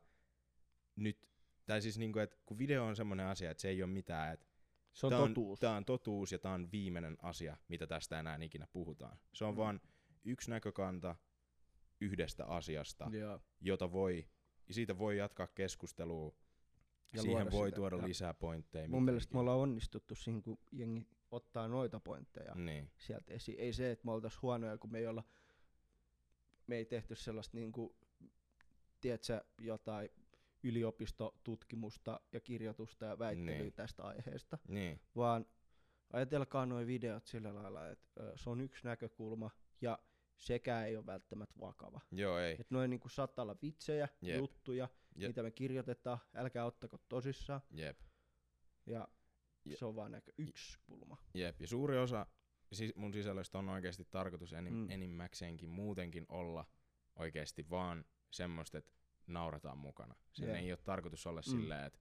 nyt, tai siis niinku, että kun video on semmoinen asia, että se ei ole mitään, että Se on tää totuus. Tämä on totuus ja tämä on viimeinen asia, mitä tästä enää ikinä puhutaan. Se on Mm. vaan yksi näkökanta yhdestä asiasta, Joo. jota voi, siitä voi jatkaa keskustelua. Ja Siihen voi sitä. tuoda Ja lisää pointteja. Mun mielestä me ollaan onnistuttu siinä, kun jengi ottaa noita pointteja Niin, sieltä esiin. Ei se, että me oltais huonoja, kun me ei olla, me ei tehty sellaista niinku, tiedätkö, jotain yliopistotutkimusta ja kirjoitusta ja väittelyä Niin. tästä aiheesta, niin, vaan ajatelkaa nuo videot sillä lailla, että se on yksi näkökulma ja sekään ei ole välttämättä vakava. joo ei. Että noin niinku saattaa olla vitsejä, Jep. juttuja, Jep. mitä me kirjoitetaan, älkää ottako tosissaan. Jep. Ja Je- se on vaan näkö yksi kulma. Jep, ja suuri osa mun sisällöstä on oikeasti tarkoitus enim- Mm. mm. enimmäkseenkin muutenkin olla oikeasti vaan semmoista, että naurataan mukana. Sen Jep. ei ole tarkoitus olla Mm. silleen, että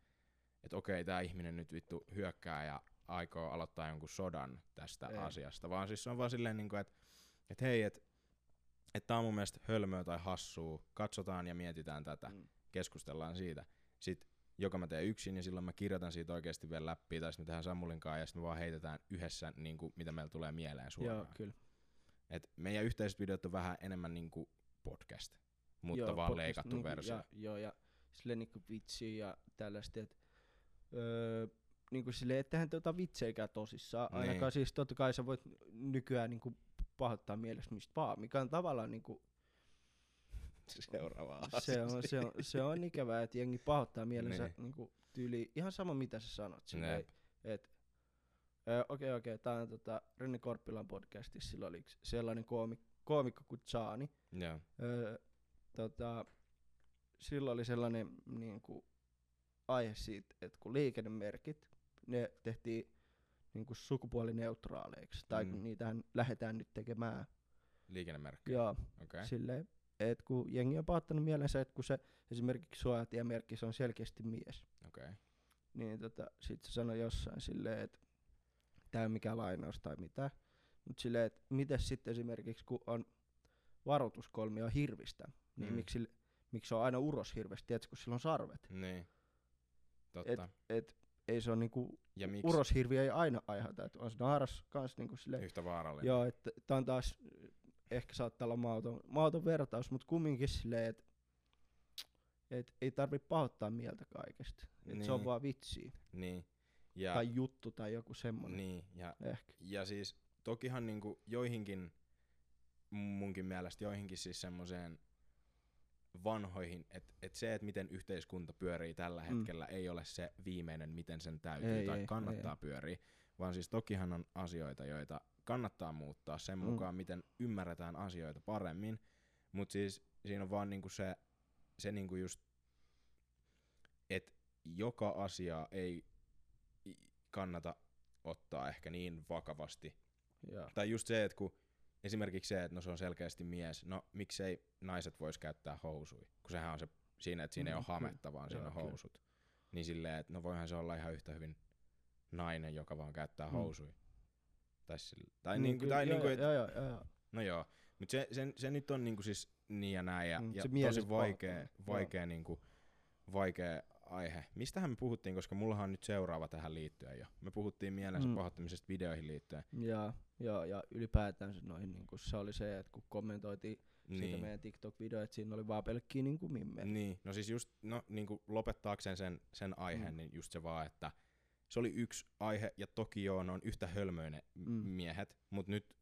et okei, tämä ihminen nyt vittu hyökkää ja aikoo aloittaa jonkun sodan tästä Ei. asiasta, vaan siis se on vaan silleen, niin että et hei, että et tää on mun mielestä hölmöä tai hassua, katsotaan ja mietitään tätä, Mm. keskustellaan siitä. Sitten joka mä teen yksin ja silloin mä kirjoitan siitä oikeasti vielä läpi tai sitten me tehdään Samulin kanssa ja sitten me vaan heitetään yhdessä niin kuin, mitä meillä tulee mieleen suoraan. Joo, kyllä. Et meidän yhteiset videot on vähän enemmän niin kuin podcast, mutta Joo, vaan podcast leikattu niinku, versio. Ja, joo, ja silleen niinku vitsiä ja tällaista, että öö, niinku silleen, ettehän te ota vitseikään tosissaan. Niin. Ainakaan siis totta kai sä voit nykyään niinku pahoittaa mielessä mistä vaan, mikä on tavallaan niinku, Seuraava se, on, se, on, se on ikävää, että jengi pahoittaa mielensä Niin. niinku tyyli, ihan sama mitä sä sanot. Silleen, et, okei, okei, tää on tota, Renne Korppilan podcastissa, sillä oli sellainen koomik, koomikko kuin. Öö, tota, silloin oli sellainen niin kuin, aihe siitä, että kun liikennemerkit, ne tehtiin niin kuin sukupuolineutraaleiksi, tai Mm. niitähän lähdetään nyt tekemään. Liikennemerkki. Joo. Okay. silleen, että kun jengi on pahoittanut mielensä, että kun se esimerkiksi suojatiemerkki, se on selkeästi mies, Okei. Okay. niin tota, sit se sanoi jossain silleen, että tämä ei mikään lainaus tai mitään, mutta silleen, että miten sitten esimerkiksi kun on varoituskolmio hirvistä, niin Mm. miksi, miksi se on aina uroshirvestä, tiedätkö, kun sillä on sarvet. Niin. Totta. Et ei se on niinku, ja miksi uroshirviö ei aina aiheuta, että on se naaras kans niinku silleen, yhtä vaarallinen? joo, että tää on taas, ehkä saattaa olla mauton, mauton vertaus, mutta kumminkin silleen, että et ei tarvi pahoittaa mieltä kaikesta. Et se on Niin. vaan vitsiä. Niin. Ja, Tai juttu tai joku semmonen. niin. Ja Ehkä. Ja siis tokihan niinku joihinkin, munkin mielestä joihinkin siis semmoiseen vanhoihin, että et se, että miten yhteiskunta pyörii tällä Mm. hetkellä, ei ole se viimeinen, miten sen täytyy Ei, tai ei, kannattaa ei. pyöriä, vaan siis tokihan on asioita, joita kannattaa muuttaa sen Mm. mukaan, miten ymmärretään asioita paremmin, mutta siis siinä on vaan niinku se, se niinku just, että joka asia ei kannata ottaa ehkä niin vakavasti. Joo. Tai just se, että kun esimerkiksi se, että no se on selkeästi mies, no miksei naiset vois käyttää housui, kun sehän on se siinä, että siinä ei Mm, ole kyllä. hametta, vaan siinä on kyllä. housut. Niin silleen, että no voihan se olla ihan yhtä hyvin nainen, joka vaan käyttää Mm. housui. Tai, sille, tai, Niin, niinku, kyllä, tai joo, niinku, et, joo, joo, joo, no joo, mutta se, se, se, nyt on niinku siis niin ja näin ja, Mm, ja tosi vaikea, vaikea, niinku, vaikea aihe. Mistähän me puhuttiin, koska mullahan on nyt seuraava tähän liittyen jo. Me puhuttiin mielensä Mm. pahoittamisesta videoihin liittyen. Ja, joo, ja ylipäätään se noihin, niin se oli se, että kun kommentoitiin niin. siitä Niin. meidän TikTok-video, että siinä oli vaan pelkkiä niin kuin mimmejä. Niin, no siis just no, niinku lopettaakseen sen, sen aiheen, Mm. niin just se vaan, että se oli yksi aihe, ja toki joo, ne on yhtä hölmöinen Mm. miehet, mutta nyt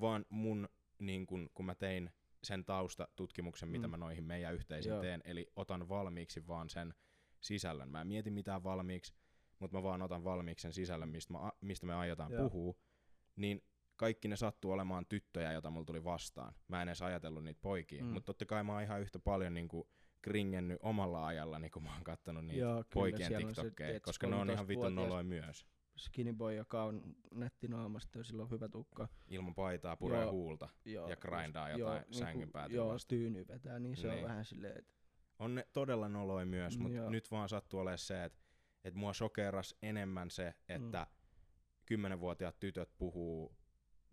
vaan mun, niin kun, kun mä tein sen taustatutkimuksen, mitä Mm. mä noihin meidän yhteisiin Joo. teen, eli otan valmiiksi vaan sen sisällön. Mä en mieti mitään valmiiksi, mutta mä vaan otan valmiiksi sen sisällön, mistä, mä, mistä me aiotaan Joo. puhua, niin kaikki ne sattuu olemaan tyttöjä, joita mulla tuli vastaan. Mä en edes ajatellut niitä poikia, Mm. mutta totta kai mä oon ihan yhtä paljon niinku kringennyt omalla ajalla, kun mä oon kattonut niitä Joo, kyllä, poikien on se, TikTokkeja, tiedätkö, koska ne on ihan vitun 13-vuotias noloja myös. Skinny boy, joka on nätti naamasta ja sillä on hyvä tukka. Ilman paitaa, puree Joo. huulta. Joo, Ja grindaa joo, jotain niinku- sängyn päätyä Joo, tyyny vetää, niin se on Niin. vähän silleen, että On ne todella noloja myös, mutta Joo. nyt vaan sattuu olemaan se, että et mua sokeras enemmän se, että kymmenenvuotiaat tytöt puhuu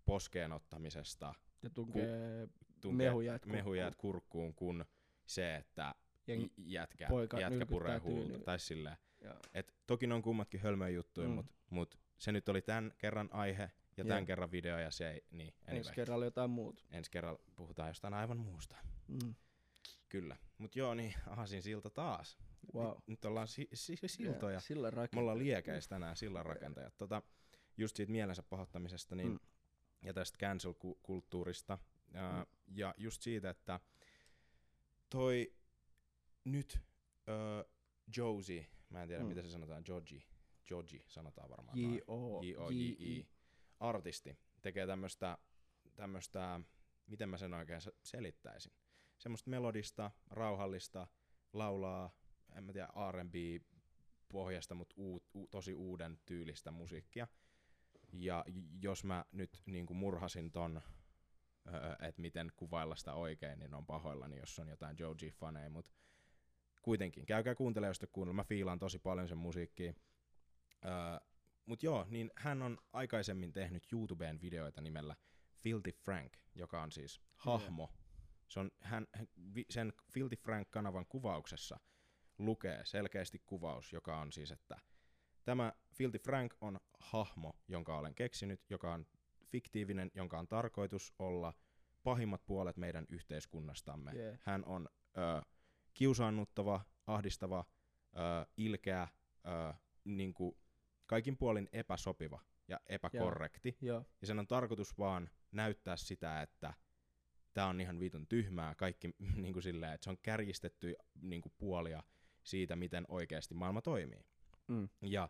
poskeen ottamisesta, ja tunkee tunkee mehujäät kurkkuun. mehujäät kurkkuun, kun se, että Jengi- j- jätkä, poika jätkä puree huulta. Tai silleen. Et toki ne on kummatkin hölmöjä juttuja, Mm. mutta mut se nyt oli tämän kerran aihe ja tämän kerran video ja se ei, niin anyway. Ensi kerralla jotain muuta. Ensi kerralla puhutaan jostain aivan muusta. Mm. Kyllä. Mut joo, niin Aasin silta taas. Wow. Nyt ollaan si- si- siltoja. Ja, sillä Me ollaan liekeis tänään sillanrakentajat. Tota, just siitä mielensä pahoittamisesta niin, Mm. ja tästä cancel-kulttuurista. Ää, Mm. Ja just siitä, että toi nyt ö, Josie, mä en tiedä Mm. miten se sanotaan, Joji, Joji sanotaan varmaan noin. J-O, J-O-J-I, artisti, tekee tämmöstä, tämmöstä, miten mä sen oikein se- selittäisin, semmoista melodista, rauhallista, laulaa, en mä tiedä, R&B pohjasta, mutta uut, u, tosi uuden tyylistä musiikkia. Ja jos mä nyt niin kuin murhasin ton, että miten kuvailla sitä oikein, niin on pahoillani, jos on jotain Joji faneja, mutta kuitenkin, käykää kuuntelemaan, jos te kuunnella. Mä fiilaan tosi paljon sen musiikkia. Öö, mut joo, niin hän on aikaisemmin tehnyt YouTubeen videoita nimellä Filthy Frank, joka on siis hahmo. Se on hän, sen Filthy Frank-kanavan kuvauksessa lukee selkeästi kuvaus, joka on siis, että tämä Filthy Frank on hahmo, jonka olen keksinyt, joka on fiktiivinen, jonka on tarkoitus olla pahimmat puolet meidän yhteiskunnastamme. Yeah. Hän on ö, kiusaannuttava, ahdistava, ö, ilkeä, ö, niinku, kaikin puolin epäsopiva ja epäkorrekti. Joo. Ja sen on tarkoitus vaan näyttää sitä, että tämä on ihan vitun tyhmää, kaikki niinku silleen, että se on kärjistetty niinku puolia siitä, miten oikeasti maailma toimii. Mm. Ja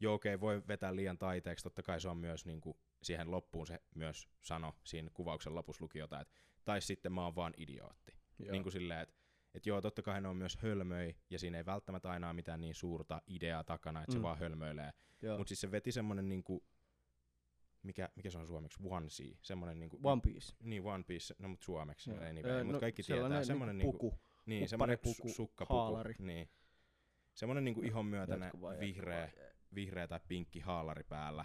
joo, okei, voi vetää liian taiteeksi, totta kai se on myös niinku, siihen loppuun se myös sano, siinä kuvauksen lopussa luki jotain, että tai sitten mä oon vaan idiootti. Joo. Niin kuin silleen, että et joo, totta kai ne on myös hölmöi, ja siinä ei välttämättä aina ole mitään niin suurta ideaa takana, että mm. Se vaan hölmöilee. Mutta siis se veti semmonen niinku, mikä, mikä se on suomeksi, onesie, semmonen niinku, One Piece. niin One Piece, no mut suomeksi, ei niin Öö, väliä, mut no, kaikki tietää, sellainen semmonen niinku niinku, puku. niin, semmonen hupparipuku, su- sukkapuku, haalari. niin. Semmonen niinku ihon myötäinen vihreä, jatkaa vaan, vihreä tai pinkki haalari päällä.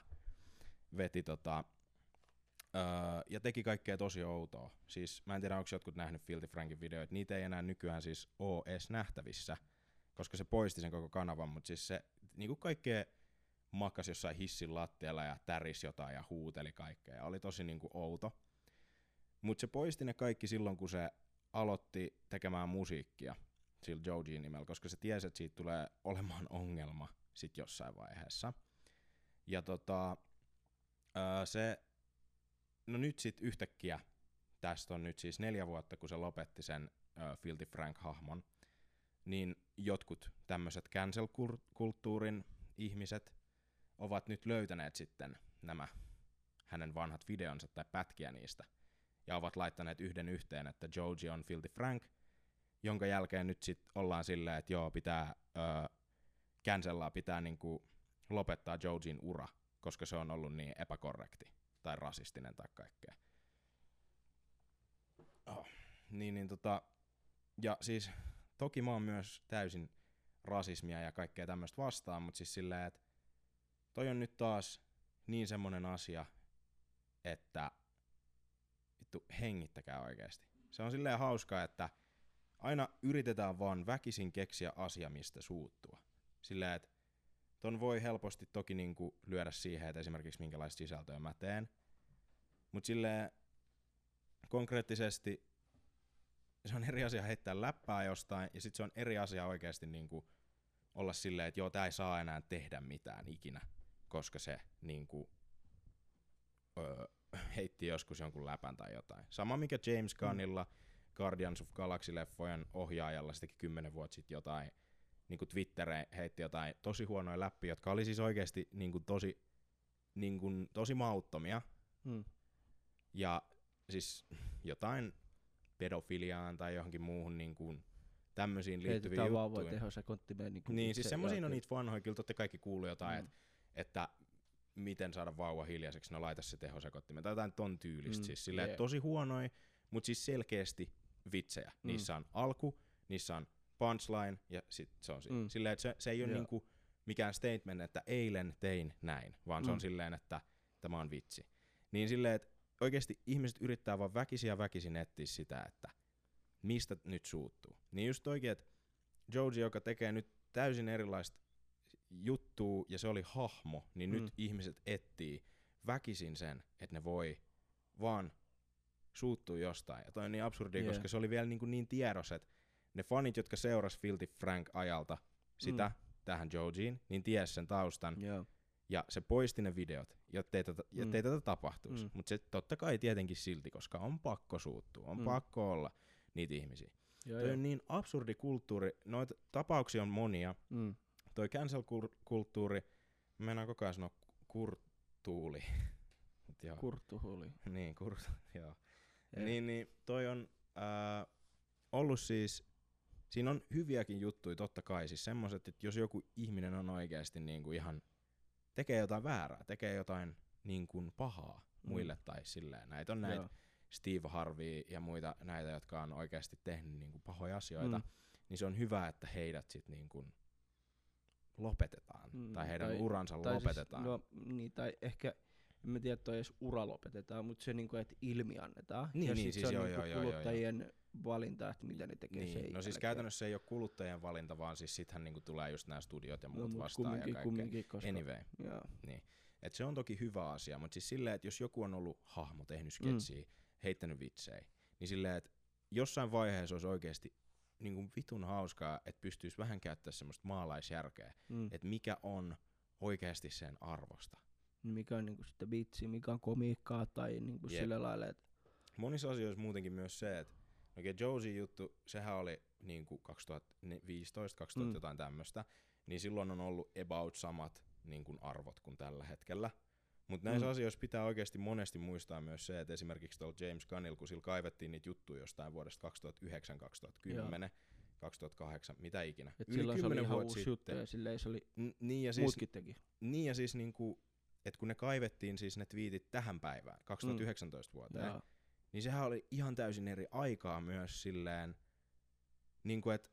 Veti tota, öö, ja teki kaikkea tosi outoa. Siis mä en tiedä, onko jotkut nähnyt Filthy Frankin videoita. Niitä ei enää nykyään siis oo edes nähtävissä, koska se poisti sen koko kanavan, mutta siis se niinku kaikkea makas jossain hissin lattialla ja täris jotain ja huuteli kaikkea. Oli tosi niinku outo. Mutta se poisti ne kaikki silloin, kun se aloitti tekemään musiikkia sillä Joji nimellä, koska se tiesi, että siitä tulee olemaan ongelma sit jossain vaiheessa. Ja tota, se, no nyt sit yhtäkkiä, tästä on nyt siis neljä vuotta, kun se lopetti sen Filthy Frank-hahmon, niin jotkut tämmöiset cancel-kulttuurin ihmiset ovat nyt löytäneet sitten nämä hänen vanhat videonsa tai pätkiä niistä, ja ovat laittaneet yhden yhteen, että Joji on Filthy Frank, jonka jälkeen nyt sit ollaan silleen, että joo, pitää öö, cancellaa, pitää niinku lopettaa Jojin ura, koska se on ollut niin epäkorrekti tai rasistinen tai kaikkea. Oh. Niin, niin tota, ja siis toki mä oon myös täysin rasismia ja kaikkea tämmöistä vastaan, mutta siis silleen, että toi on nyt taas niin semmonen asia, että vittu hengittäkää oikeesti. Se on silleen hauskaa, että aina yritetään vaan väkisin keksiä asia, mistä suuttua. Silleen, että ton voi helposti toki niinku lyödä siihen, että esimerkiksi minkälaista sisältöä mä teen. Mut silleen konkreettisesti se on eri asia heittää läppää jostain, ja sitten se on eri asia oikeasti niinku olla silleen, että joo, tää ei saa enää tehdä mitään ikinä, koska se niinku, öö, heitti joskus jonkun läpän tai jotain. Sama mikä James Gunnilla, Guardians of Galaxy-leffojen ohjaajalla, se teki kymmenen vuotta sitten jotain, niinku Twittereen heitti jotain tosi huonoja läppiä, jotka oli siis oikeasti niinku tosi, niinku, tosi mauttomia, Mm. ja siis jotain pedofiliaan tai johonkin muuhun niin kuin tämmöisiin liittyviin Heitetään vauvoja juttuihin. tehosekonttimeen. Niin, Niin, siis itse semmoisia on niitä vanhoja, kyllä totta kaikki kuuluu jotain, Mm. mm. että, että miten saada vauva hiljaiseksi, no laita se tehosekottimen, tai jotain ton tyylistä, Mm, siis silleen, yeah. tosi huonoja, mutta siis selkeästi vitsejä. Mm. Niissä on alku, niissä on punchline, ja sit se on siinä. Mm. Mm. Silleen, että se, se ei ole Joo. niinku mikään statement, että eilen tein näin, vaan se Mm. on silleen, että tämä on vitsi. Niin silleen, että oikeasti ihmiset yrittää vaan väkisin ja väkisin etsiä sitä, että mistä nyt suuttuu. Niin just oikein, että Joji, joka tekee nyt täysin erilaista juttua ja se oli hahmo, niin Mm. nyt ihmiset etsii väkisin sen, että ne voi vaan suuttua jostain. Ja toi on niin absurdia, Jee. koska se oli vielä niin, kuin niin tiedos, että ne fanit, jotka seurasi Filthy Frank ajalta sitä Mm. tähän Jogeen, niin ties sen taustan. Joo. Ja se poisti ne videot, jottei tätä, Mm. jottei tätä tapahtuisi. Mm. Mutta se totta kai tietenkin silti, koska on pakko suuttua, on Mm. pakko olla niitä ihmisiä. Joo, Toi joo. on niin absurdi kulttuuri. Noita tapauksia on monia. Mm. Toi cancel-kulttuuri, mä koko ajan sanoa kurtuuli. Kurttuhuli. niin, kurt, joo. Joo. Niin, niin toi on äh, ollut siis, siinä on hyviäkin juttuja totta kai, siis semmoset, että jos joku ihminen on oikeasti niinku ihan, tekee jotain väärää, tekee jotain niin kuin pahaa Mm. muille tai silleen. Näitä on näitä Joo. Steve Harvey ja muita näitä, jotka on oikeasti tehnyt niin kuin pahoja asioita, Mm. niin se on hyvä, että heidät sitten niin kuin lopetetaan. Mm, Tai heidän tai- uransa Tai lopetetaan. Siis, no, niin, tai ehkä, en mä tiedä, että edes ura lopetetaan, mutta se niinku, että ilmi annetaan. Niin, ja niin, siis se on joo, niinku joo, joo, joo, kuluttajien valinta, että mitä ne tekee sen niin. No siis jälkeen. käytännössä se ei ole kuluttajien valinta, vaan siis sittenhän niinku tulee just nämä studiot ja no, muut mut vastaan ja kumminkin, kaikkea. koska, Anyway, joo. et se on toki hyvä asia, mutta siis silleen, että jos joku on ollut hahmo, tehnyt sketsiä, mm. heittänyt vitsejä, niin silleen, että jossain vaiheessa olisi oikeasti niin kuin vitun hauskaa, että pystyisi vähän käyttää semmoista maalaisjärkeä, Mm. että mikä on oikeasti sen arvosta. Mikä on niinku sitten vitsi, mikä on komiikkaa tai niinku Jep. sillä lailla, että Monissa asioissa muutenkin myös se, että oikein Josie juttu, sehän oli niin kuin 2015, 2000 Mm. jotain tämmöistä, niin silloin on ollut about samat niin kuin arvot kuin tällä hetkellä. Mutta näissä Mm. asioissa pitää oikeasti monesti muistaa myös se, että esimerkiksi tuolla James Gunnilla, kun sillä kaivettiin niitä juttuja jostain vuodesta 2009, 2010, 2008, mitä ikinä. et Yli silloin se oli 10 ihan uusi sitten. juttu ja silleen se oli, N- niin ja siis, siis, muutkin teki. niin ja siis niinku, että kun ne kaivettiin siis ne twiitit tähän päivään, 2019 vuoteen, Joo. niin sehän oli ihan täysin eri aikaa myös silleen, niin kuin et,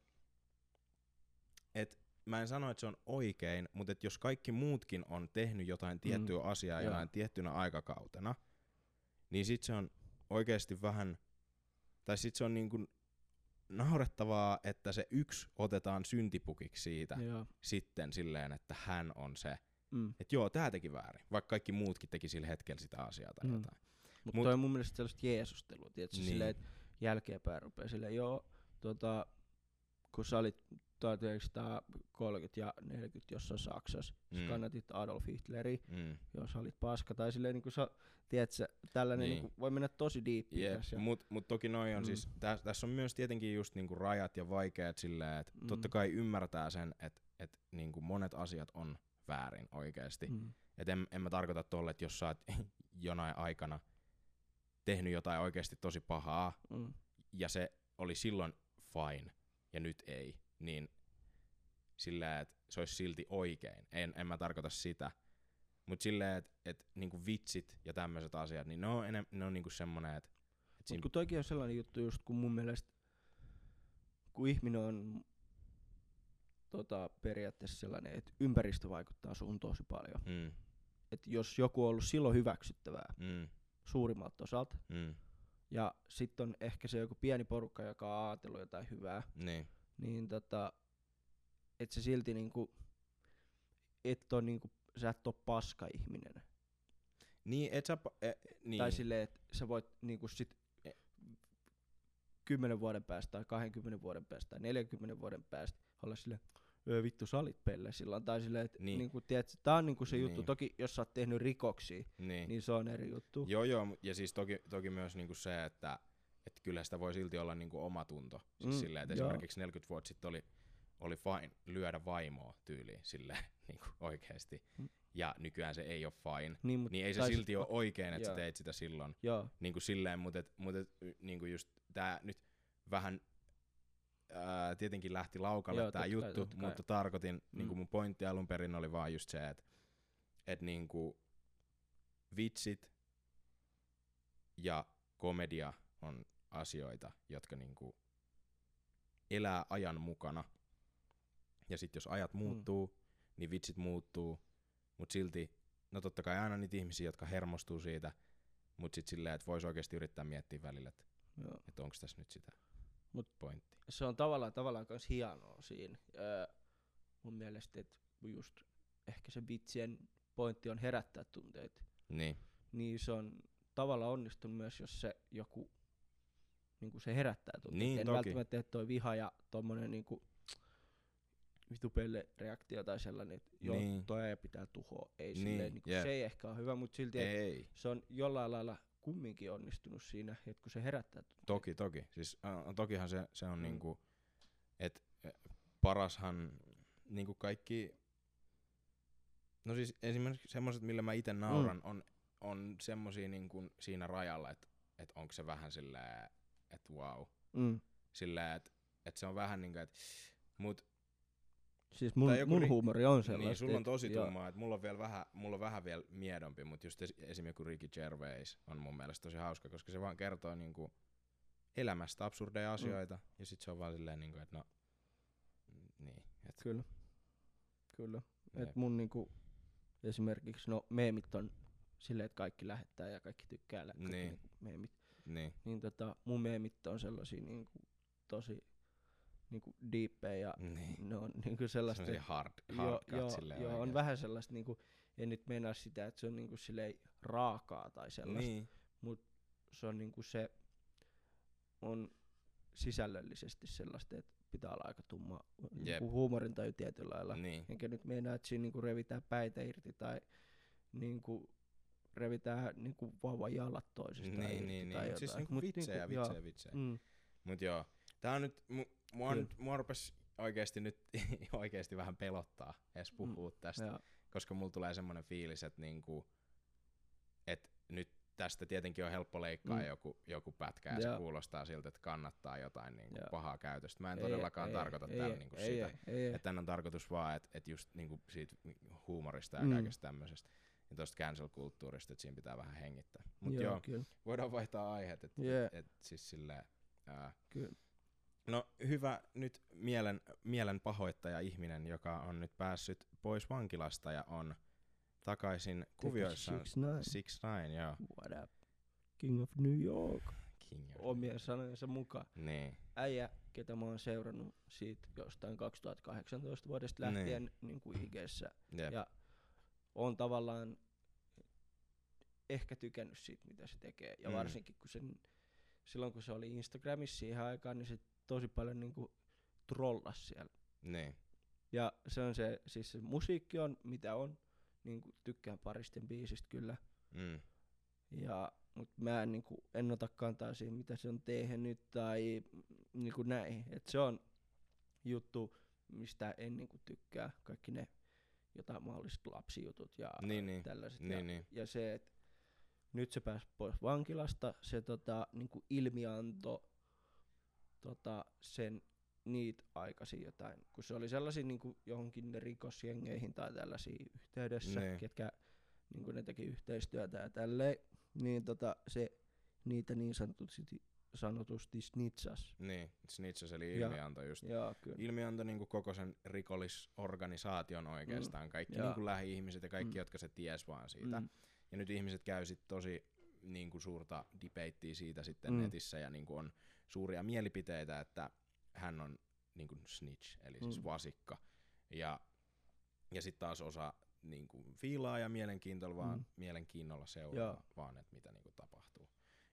et mä en sano, että se on oikein, mutta et jos kaikki muutkin on tehnyt jotain tiettyä mm, asiaa joo. jonain tiettynä aikakautena, niin sit se on oikeasti vähän, tai sit se on niin kuin naurettavaa, että se yksi otetaan syntipukiksi siitä Joo. sitten silleen, että hän on se, Mm. että joo, tää teki väärin, vaikka kaikki muutkin teki sillä hetkellä sitä asiaa tai Mm. jotain. Mutta Mut- toi on mun mielestä sellaista jeesustelua, tiedätkö, Niin. niin. silleen, että jälkeenpäin rupeaa silleen, joo, tota, kun sä olit 1930 ja 40 jossain Saksassa, mm. Sä kannatit Adolf Hitleriä, Mm. jos sä olit paska, tai silleen niin kuin sä, tiedätkö, tällainen Niin. niin. niin voi mennä tosi diippiin Jep, tässä. mut, mut toki noi on Mm. siis, tässä täs on myös tietenkin just niinku rajat ja vaikeat silleen, että Mm. totta kai ymmärtää sen, että et niinku monet asiat on väärin oikeesti. Mm. Et en, en mä tarkoita tolle, että jos sä oot jonain aikana tehnyt jotain oikeasti tosi pahaa, Mm. ja se oli silloin fine, ja nyt ei, niin sillä, että se olisi silti oikein. En, en mä tarkoita sitä. Mutta silleen, että et, niinku vitsit ja tämmöiset asiat, niin ne on, enem, ne on niinku semmonen, että et Mut siinä kun toikin on sellainen juttu just, kun mun mielestä, kun ihminen on tota, periaatteessa sellainen, että ympäristö vaikuttaa suhun tosi paljon. Mm, Että jos joku on ollut silloin hyväksyttävää mm, suurimmalta osalta, mm, ja sitten on ehkä se joku pieni porukka, joka on ajatellut jotain hyvää, niin, niin tota, et se silti niinku, et on niinku, sä et oo paska ihminen. niin, et sä, e, niin, Tai silleen, että sä voit niinku sit E- 10 vuoden päästä tai 20 vuoden päästä tai 40 vuoden päästä olla silleen, vittu sä olit pelle silloin. Tai silleen, että Niin. niin. niinku, tiedät, tää on niinku se juttu. Niin. Toki jos sä oot tehnyt rikoksia, niin. niin se on eri juttu. Joo, joo, ja siis toki, toki myös niinku se, että et kyllä sitä voi silti olla niinku oma tunto. Siis Mm, silleen, että joo. esimerkiksi 40 vuotta sitten oli, oli fine lyödä vaimoa tyyliin silleen niinku oikeesti. Mm. Ja nykyään se ei ole fine. Niin, mut, Niin ei se silti ole oikein, että sä teit sitä silloin. Joo, Niin kuin silleen, mutta et, mut et, y- niinku just tää nyt vähän ää, tietenkin lähti laukalle kai, juttu, kai. mutta tarkoitin, mm. niinku Mm. mun pointti alun perin oli vaan just se, että et niinku vitsit ja komedia on asioita, jotka niinku elää ajan mukana. Ja sitten jos ajat muuttuu, mm. niin vitsit muuttuu, mutta silti, no totta kai aina niitä ihmisiä, jotka hermostuu siitä, mutta sitten silleen, että voisi oikeasti yrittää miettiä välillä, että et onko tässä nyt sitä Mut- pointtia. se on tavallaan, tavallaan myös hienoa siinä. Öö, mun mielestä, että just ehkä se vitsien pointti on herättää tunteita, Niin. niin se on tavallaan onnistunut myös, jos se joku niinku se herättää tunteita. Niin, en toki. välttämättä tee toi viha ja tommonen niinku vitu pelle reaktio tai sellainen, että joo, Niin. toi ei pitää tuhoa. Ei Niin, silleen, niinku, jep. se ei ehkä ole hyvä, mutta silti Ei. se on jollain lailla kumminkin onnistunut siinä, että kun se herättää tunteita. Toki, toki. Siis äh, tokihan se, se on Mm. niinku, että parashan niinku kaikki, no siis esimerkiksi semmoset, millä mä itse nauran, Mm. on, on semmosia niinku siinä rajalla, että et onko se vähän silleen, että wow. Mm. Silleen, että et se on vähän niinku, että mut Siis mun, joku mun ri- huumori on sellaista. niin, sulla on tosi tummaa, että mulla on vielä vähän, mulla on vähän vielä miedompi, mutta just esi- esim. joku Ricky Gervais on mun mielestä tosi hauska, koska se vaan kertoo niinku elämästä absurdeja asioita, ja sit se on vaan silleen niinku, että no, mm, niin, et, Kyllä. Kyllä. Et mun niinku, esimerkiksi, no meemit on silleen, että kaikki lähettää ja kaikki tykkää lä- kaikki Niin. niinku meemit. niin, Niin tota, mun meemit on sellaisia niinku, tosi niinku deepejä ja niin. ne on niinku sellaista, Sellaisia hard, joo, hard cut joo, silleen joo, on vähän sellaista niinku, en nyt meinaa sitä, että se on niinku silleen raakaa tai sellaista, Niin, se on niinku se on sisällöllisesti sellaista, että pitää olla aika tumma niinku huumorintaju tietyllä lailla. niin, Enkä nyt meinaa, että siinä niinku revitään päitä irti tai niinku revitään niinku vauvan jalat toisistaan niin, irti niin, tai niin. jotain. Siis niinku Mut vitsejä, joo, vitsejä, vitsejä. Mm, Mut joo, tää on nyt, mu, mua, nyt, mua rupes oikeesti nyt oikeesti vähän pelottaa edes puhua mm, tästä. ja, koska mulla tulee semmoinen fiilis, että niinku, et nyt tästä tietenkin on helppo leikkaa Mm. joku, joku pätkä ja se Joo. kuulostaa siltä, että kannattaa jotain niinku Joo. pahaa käytöstä. Mä en ei, todellakaan ei, tarkoita ei, tällä ei, niinku ei, sitä. Ei. Että tän on tarkoitus vaan, että et just niinku siitä huumorista ja Mm. kaikesta tämmöisestä. Ja tosta cancel-kulttuurista, että siinä pitää vähän hengittää. Mut joo, joo kyllä. voidaan vaihtaa aiheet. Että Jee. et, et siis silleen, ää, kyllä. No hyvä nyt mielen, mielen pahoittaja ihminen, joka on nyt päässyt pois vankilasta ja on takaisin kuvioissaan. Six Nine. Six Nine, joo. What up? King of New York. King of- Omien sanojensa mukaan. Niin, Äijä, ketä mä oon seurannut siitä jostain 2018 vuodesta Niin. lähtien niin kuin IGssä. jep. Ja on tavallaan ehkä tykännyt siitä, mitä se tekee. Ja Mm. varsinkin kun sen, silloin kun se oli Instagramissa siihen aikaan, niin se tosi paljon niinku trollas siellä. Niin, Ja se on se, siis se musiikki on mitä on, niinku tykkään paristen biisistä kyllä. mm, Ja, mut mä en, niinku, en ota kantaa siihen, mitä se on tehnyt tai niinku näin. Et se on juttu, mistä en niinku tykkää. Kaikki ne jotain mahdolliset lapsijutut ja Niin, niin. tällaiset. ja, niin, niin, ja se, että nyt se pääsi pois vankilasta, se tota, niinku ilmianto tota, sen niitä aikaisin jotain, kun se oli sellaisia niinku johonkin rikosjengeihin tai tällaisia yhteydessä, Niin. ketkä niinku ne teki yhteistyötä ja tälleen, niin tota, se niitä niin sanotusti, sanotusti snitsas. niin. Snitches eli Ja- ilmianto just. Joo, kyllä. Ilmianto niinku koko sen rikollisorganisaation oikeastaan. Kaikki Joo. niinku lähi-ihmiset ja kaikki, Mm. jotka se ties vaan siitä. Mm, Ja nyt ihmiset käy sit tosi niin kuin suurta debatea siitä sitten Mm. mm. netissä ja niin kuin on suuria mielipiteitä, että hän on niin kuin snitch, eli siis Mm. vasikka. Ja, ja sitten taas osa niin kuin fiilaa ja mielenkiintoilla vaan, Mm. mielenkiinnolla seuraa Joo. vaan, että mitä niin kuin tapahtuu.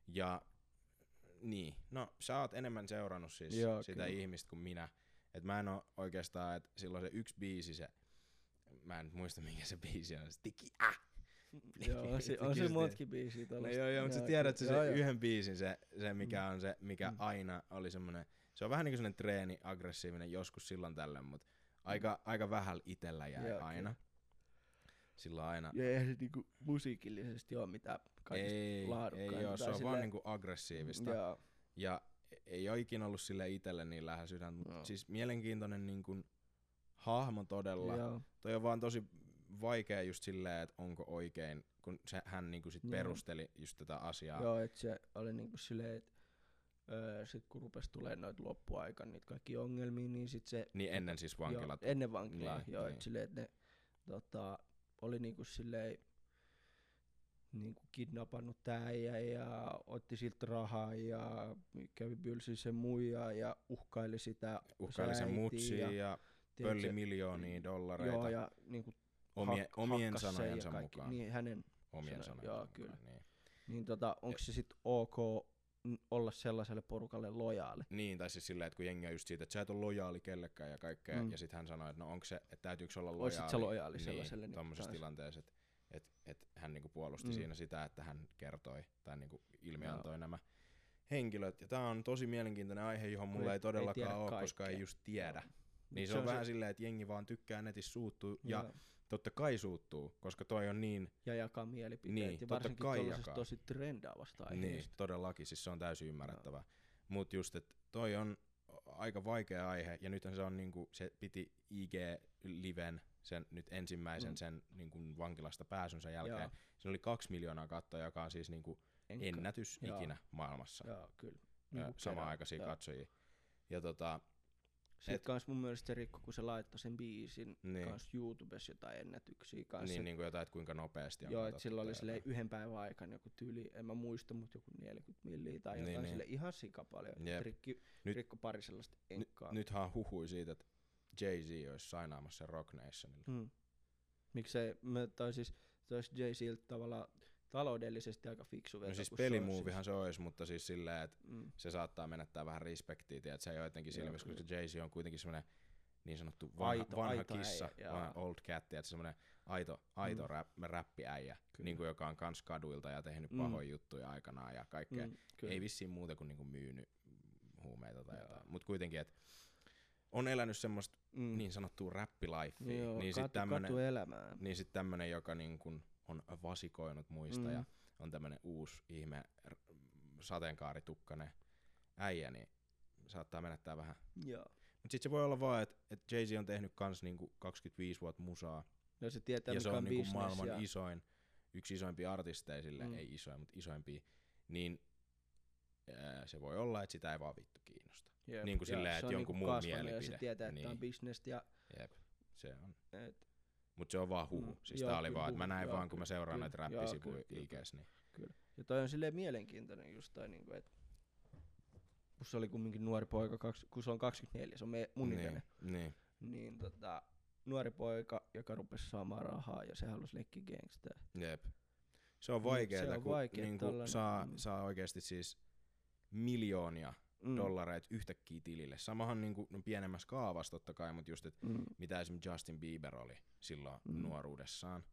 Ja niin, no sä oot enemmän seurannut siis Joo, sitä kyllä. ihmistä kuin minä. Et mä en oo oikeastaan, että silloin se yksi biisi, se, mä en muista mikä se biisi on, se tiki, äh, Joo, on, se, on se Just montakin biisiä No tollaista. joo, joo, mutta sä Joo, tiedät se, kyllä. se Joo, joo. yhden biisin, se, se mikä on se, mikä Mm. aina oli semmonen, se on vähän niin kuin semmonen treeni, aggressiivinen joskus silloin tällöin, mutta aika, aika vähällä itellä jäi Mm. Joo, aina. Silloin aina. Ja eihän se niinku musiikillisesti ole mitään kaikista Ei, ei laadukkainta oo, se on vaan silleen- niinku aggressiivista. Joo, Ja ei ole ikinä ollut sille itelle niin lähellä sydäntä, mutta Joo. siis mielenkiintoinen niinku hahmo todella. joo, Toi on vaan tosi vaikea just silleen, että onko oikein, kun se, hän niinku sit Joo. perusteli just tätä asiaa. joo, että se oli niinku silleen, että öö, sit kun rupes tulee noita loppuaikan niitä kaikki ongelmia, niin sit se... Niin ennen siis vankilat. Joo, ennen vankilaa, Niin, niin, joo, niin. niin. silleen, että ne tota, oli niinku silleen niinku kidnappannut tää äijä ja otti siltä rahaa ja kävi bylsi sen muijaa ja uhkaili sitä uhkaili sen mutsia ja ja, pölli miljoonia dollareita Joo, ja niinku omie, hak- omien sanojensa mukaan. Niin, hänen, Omien sanojensa joo, mukaan, kyllä. Niin. niin tota, onko se sitten ok olla sellaiselle porukalle lojaali? Niin, tai siis silleen, että kun jengi on just siitä, että sä et ole lojaali kellekään ja kaikkea, Mm. ja sitten hän sanoi, että no onko se, että täytyykö olla lojaali. Oisit sä lojaali niin, sellaiselle niin tommosessa taas? tilanteessa, että et, et hän niinku puolusti Mm. siinä sitä, että hän kertoi tai niinku ilmiantoi Joo. nämä henkilöt. Ja tämä on tosi mielenkiintoinen aihe, johon mulla Ei- ei, ei todellakaan tiedä ole, koska ei kaikkea. just tiedä. Joo. Niin se, on, vähän silleen, että jengi vaan tykkää netissä suuttuu, ja Joo. totta kai suuttuu, koska toi on niin, ja jakaa mielipiteet. Niin, ja totta varsinkin tuollaisesta jakaa. tosi trendaavasta niin aiheesta. todellakin, siis se on täysin ymmärrettävää. Mutta just, että toi on aika vaikea aihe, ja nythän se on niinku, se piti IG-liven, sen nyt ensimmäisen Mm. sen niinku vankilasta pääsynsä jälkeen. Joo. Se oli kaksi miljoonaa kattoa, joka on siis niinku Enkä- ennätys Joo. ikinä maailmassa. Joo, kyllä. Ö, Niinku Samaan aikaisia katsojia. Ja tota, Sitten Et- kans mun mielestä se rikko, kun se laittoi sen biisin Niin. kans YouTubessa jotain ennätyksiä kanssa. niin, niinku jotain, että kuinka nopeasti on Joo, että sillä oli silleen yhden päivän aikana joku tyyli, en mä muista, mutta joku 40 milliä tai Niin, jotain niin. sille ihan sika paljon. Jep. Rikki, Nyt- rikko pari sellaista enkkaa. nythän huhui siitä, että Jay-Z olisi sainaamassa Rock Nationille. Hmm. Miksei, mä, tai siis se olisi Jay-Ziltä tavallaan taloudellisesti aika fiksu veto. No siis se olisi pelimuovihan se olisi, mutta siis silleen, että Mm. se saattaa menettää vähän respektiä, tiedät, se jotenkin Joo, silmissä, koska. Jay-Z on kuitenkin semmoinen niin sanottu vanha, Aito- vanha aito kissa, äijä, vanha old cat, tiedät, semmoinen aito, aito Mm. rap, räppiäijä, Kyllä. niin kuin joka on kans kaduilta ja tehnyt Mm. pahoja juttuja aikanaan ja kaikkea. Mm, kyllä. Ei vissiin muuta kuin niinku myynyt huumeita tai Joo. jotain, mutta kuitenkin, että on elänyt semmoista mm. niin sanottua räppilifea, niin sitten katu, tämmönen, katu elämää. niin sit tämmönen, joka niin kun on vasikoinut muista Mm. ja on tämmönen uusi ihme sateenkaaritukkainen äijä, niin saattaa menettää vähän. Joo. Mut sit se voi olla vaan, että et Jay-Z on tehnyt kans niinku 25 vuotta musaa Ja se tietää, ja mikä se on on niinku maailman ja... isoin, yksi isoimpia artisteja sille, Mm. ei isoin, mutta isoimpia, niin ää, se voi olla, että sitä ei vaan vittu kiinnosta. Jep. Niin kuin silleen, että on jonkun niinku muun Ja se mielipide. tietää, että niin. on bisnestä ja Jep, se on. et, Mut se on vaan huhu. Mm. Siis joo, tää oli kyllä vaan, että mä näin joo, vaan, kun mä seuraan kyllä, näitä räppisivuja IGs, niin kyllä. Ja toi on silleen mielenkiintoinen just toi niinku, että kun se oli kumminkin nuori poika, kaks, kun se on 24, se on me, mun niin, ikäinen, niin. niin tota, nuori poika, joka rupesi saamaan rahaa ja se halusi leikkiä gangstää. Jep. Se on Niin, vaikeeta, se on kun vaikea niinku tollanen, saa, mm. saa oikeasti siis miljoonia Mm. dollareita yhtäkkiä tilille. Samahan niinku, no pienemmässä kaavassa totta kai, mutta just, että Mm. mitä esimerkiksi Justin Bieber oli silloin Mm. nuoruudessaan.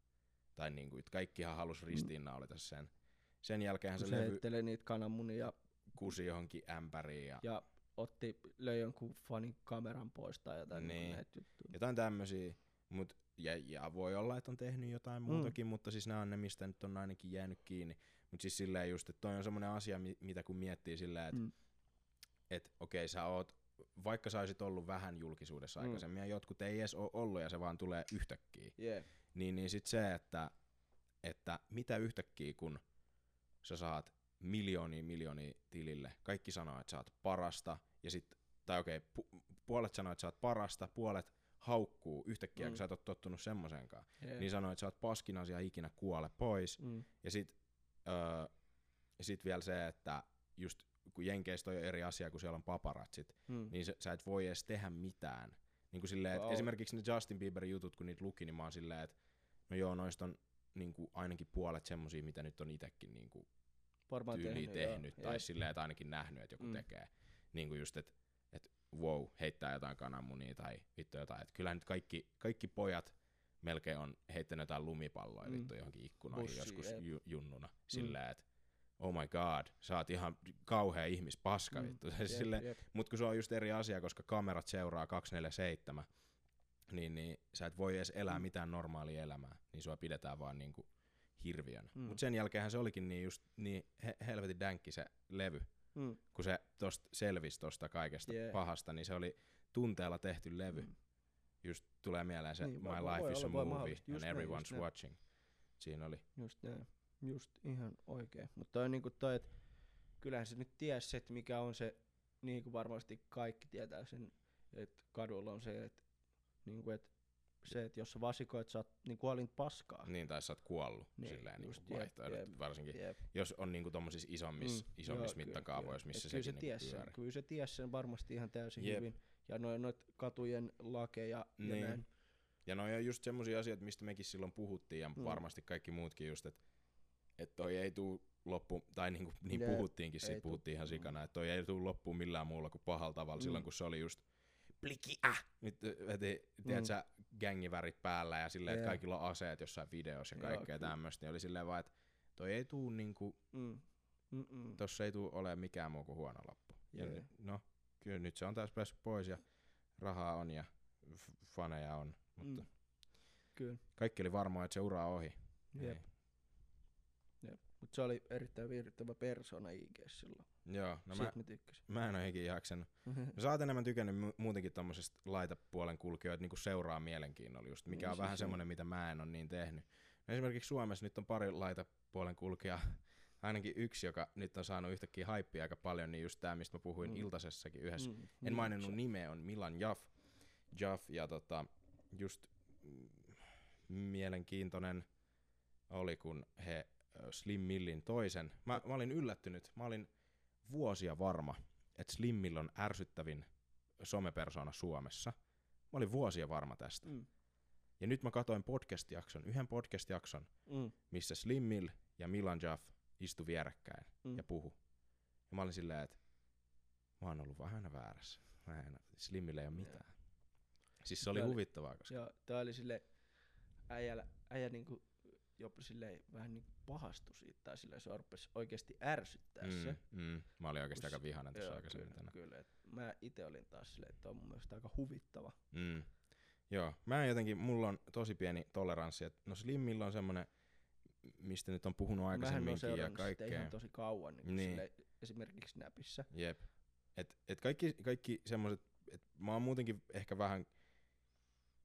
Tai niinku, että kaikkihan halusi ristiinnaulita sen. Sen jälkeen se se levy niitä kananmunia kusi johonkin ämpäriin ja, ja otti, löi jonkun fanin kameran pois tai jotain Niin. niin. jotain tämmösiä. Mut, ja, ja, voi olla, että on tehnyt jotain Mm. muutakin, mutta siis nämä on ne, mistä nyt on ainakin jäänyt kiinni. Mutta siis silleen just, että toi on semmoinen asia, mi- mitä kun miettii silleen, että Mm. Et, okei sä oot, vaikka sä olisit ollut vähän julkisuudessa Mm. aikaisemmin ja jotkut ei edes ole ollut ja se vaan tulee yhtäkkiä, Yeah. niin, niin sit se, että, että mitä yhtäkkiä kun sä saat miljoonia miljoonia tilille, kaikki sanoo, että sä oot parasta, ja sit, tai okei, pu- puolet sanoo, että sä oot parasta, puolet haukkuu yhtäkkiä, Mm. kun sä et ole tottunut semmosenkaan. Yeah. Niin sanoo, että sä oot paskin asia ikinä kuole pois, mm. ja sit, öö, sit vielä se, että just kun Jenkeistä on jo eri asia, kun siellä on paparatsit, Mm. niin se, sä et voi edes tehdä mitään. Niin kuin silleen, Joo. esimerkiksi ne Justin Bieberin jutut, kun niitä luki, niin mä oon silleen, että no joo, noista on niin kuin ainakin puolet semmosia, mitä nyt on itekin niin kuin Varmaan tyyliin tehnyt, tehnyt, joo. tai Jep. silleen, että ainakin nähnyt, että joku Mm. mm. tekee. Niin kuin just, että et, wow, heittää jotain kananmunia tai vittu jotain. Että kyllähän nyt kaikki, kaikki pojat melkein on heittänyt jotain lumipalloja Mm. mm. vittu johonkin ikkunoihin Bussiin, joskus ju, junnuna. Silleen, että oh my god, sä oot ihan kauhea ihmispaska Mm. vittu. Jep, Silleen, jep. Mut kun se on just eri asia, koska kamerat seuraa 247, niin, niin sä et voi edes elää Mm. mitään normaalia elämää, niin sua pidetään vaan niinku hirviönä. Mm. Mm. Mut sen jälkeenhän se olikin niin just niin he- helvetin dänkki se levy, Mm. kun se tosta selvisi tosta kaikesta yeah. pahasta, niin se oli tunteella tehty levy. Mm. Just tulee mieleen se Niin, My voi- voi Life is a olla, Movie and just Everyone's näin. Watching. Siinä oli. Just näin. Just ihan oikein. Mutta toi niinku toi, että kyllähän se nyt ties, että mikä on se, niin kuin varmasti kaikki tietää sen, että kadulla on se, että niinku, et se, että jos sä vasikoit, sä oot niin kuolint paskaa. Niin, tai sä oot kuollut Niin, niin, silleen niinku jep, vaihtoehdot, jep. varsinkin Jep. jos on niinku tommosissa isommissa, Mm, isommissa joo, kyllä, mittakaavoissa, kyllä. missä kyllä se sekin niinku ties sen, pyörii. kyllä se ties sen varmasti ihan täysin Jep. hyvin. Ja noin noit katujen lakeja ja Niin. näin. Ja noi on just semmosia asioita, mistä mekin silloin puhuttiin ja Mm. varmasti kaikki muutkin just, että et toi ei tuu loppu, tai niinku, niin Jep, puhuttiinkin, ei siitä tuu. puhuttiin ihan Mm. sikana, että toi ei tuu loppuun millään muulla kuin pahalla tavalla Mm. silloin, kun se oli just pliki äh! Nyt ö, veti, tiedät sä, gängivärit päällä ja silleen, että kaikilla on aseet jossain videossa ja kaikkea kyllä. tämmöistä, niin oli silleen vaan, että toi ei tuu niinku, Mm. Mm-mm. tossa ei tuu olemaan mikään muu kuin huono loppu. Ja Jee. nyt, no, kyllä nyt se on taas päässyt pois ja rahaa on ja f- faneja on, mutta Mm. Kyllä. kaikki oli varmaa, että se ura on ohi. Jep. Ei. Mut se oli erittäin viihdyttävä persona IG silloin. Joo, no mä, mä tykkäsin. mä en oo ikinä jaksanut. No sä oot enemmän tykännyt mu- muutenkin tommosesta laitapuolen kulkijoita niinku seuraa mielenkiinnolla just, mikä Niin, on siis vähän joo. semmonen, mitä mä en oo niin tehnyt. No esimerkiksi Suomessa nyt on pari laitapuolen kulkijaa, ainakin yksi, joka nyt on saanut yhtäkkiä haippia aika paljon, niin just tää, mistä mä puhuin Mm. iltasessakin yhdessä. Mm, En niin, maininnut se- nimeä, on Milan Jaff. Jaff ja tota, just mm, mielenkiintoinen oli, kun he Slim Millin toisen. Mä, mä olin yllättynyt, mä olin vuosia varma, että Slim Mill on ärsyttävin somepersona Suomessa. Mä olin vuosia varma tästä. Mm. Ja nyt mä katoin podcast-jakson, yhden podcast-jakson, Mm. missä Slim Mill ja Milan Jaff istu vierekkäin Mm. ja puhu. Ja mä olin silleen, että mä oon ollut vähän väärässä. Mä en, Slimmille ei ole mitään. Siis se oli Tää oli- huvittavaa, koska... Ja tää oli sille äijällä, äijä niinku jopa silleen vähän niinku pahastu siitä, tai silleen se rupesi oikeesti ärsyttää se. Mm, mm, mä olin oikeasti Kun aika vihainen tuossa Joo, aikaisemmin kyllä, tänään. kyllä. Et mä itse olin taas silleen, että on mun mielestä aika huvittava. Mm. Joo, mä en jotenkin, mulla on tosi pieni toleranssi, että no Slimmillä on semmonen, mistä nyt on puhunut aikaisemminkin ja kaikkea. ihan tosi kauan, niin, Niin. niin. Silleen, esimerkiksi Snapissa. Jep. Et, et kaikki, kaikki semmoset, et mä oon muutenkin ehkä vähän,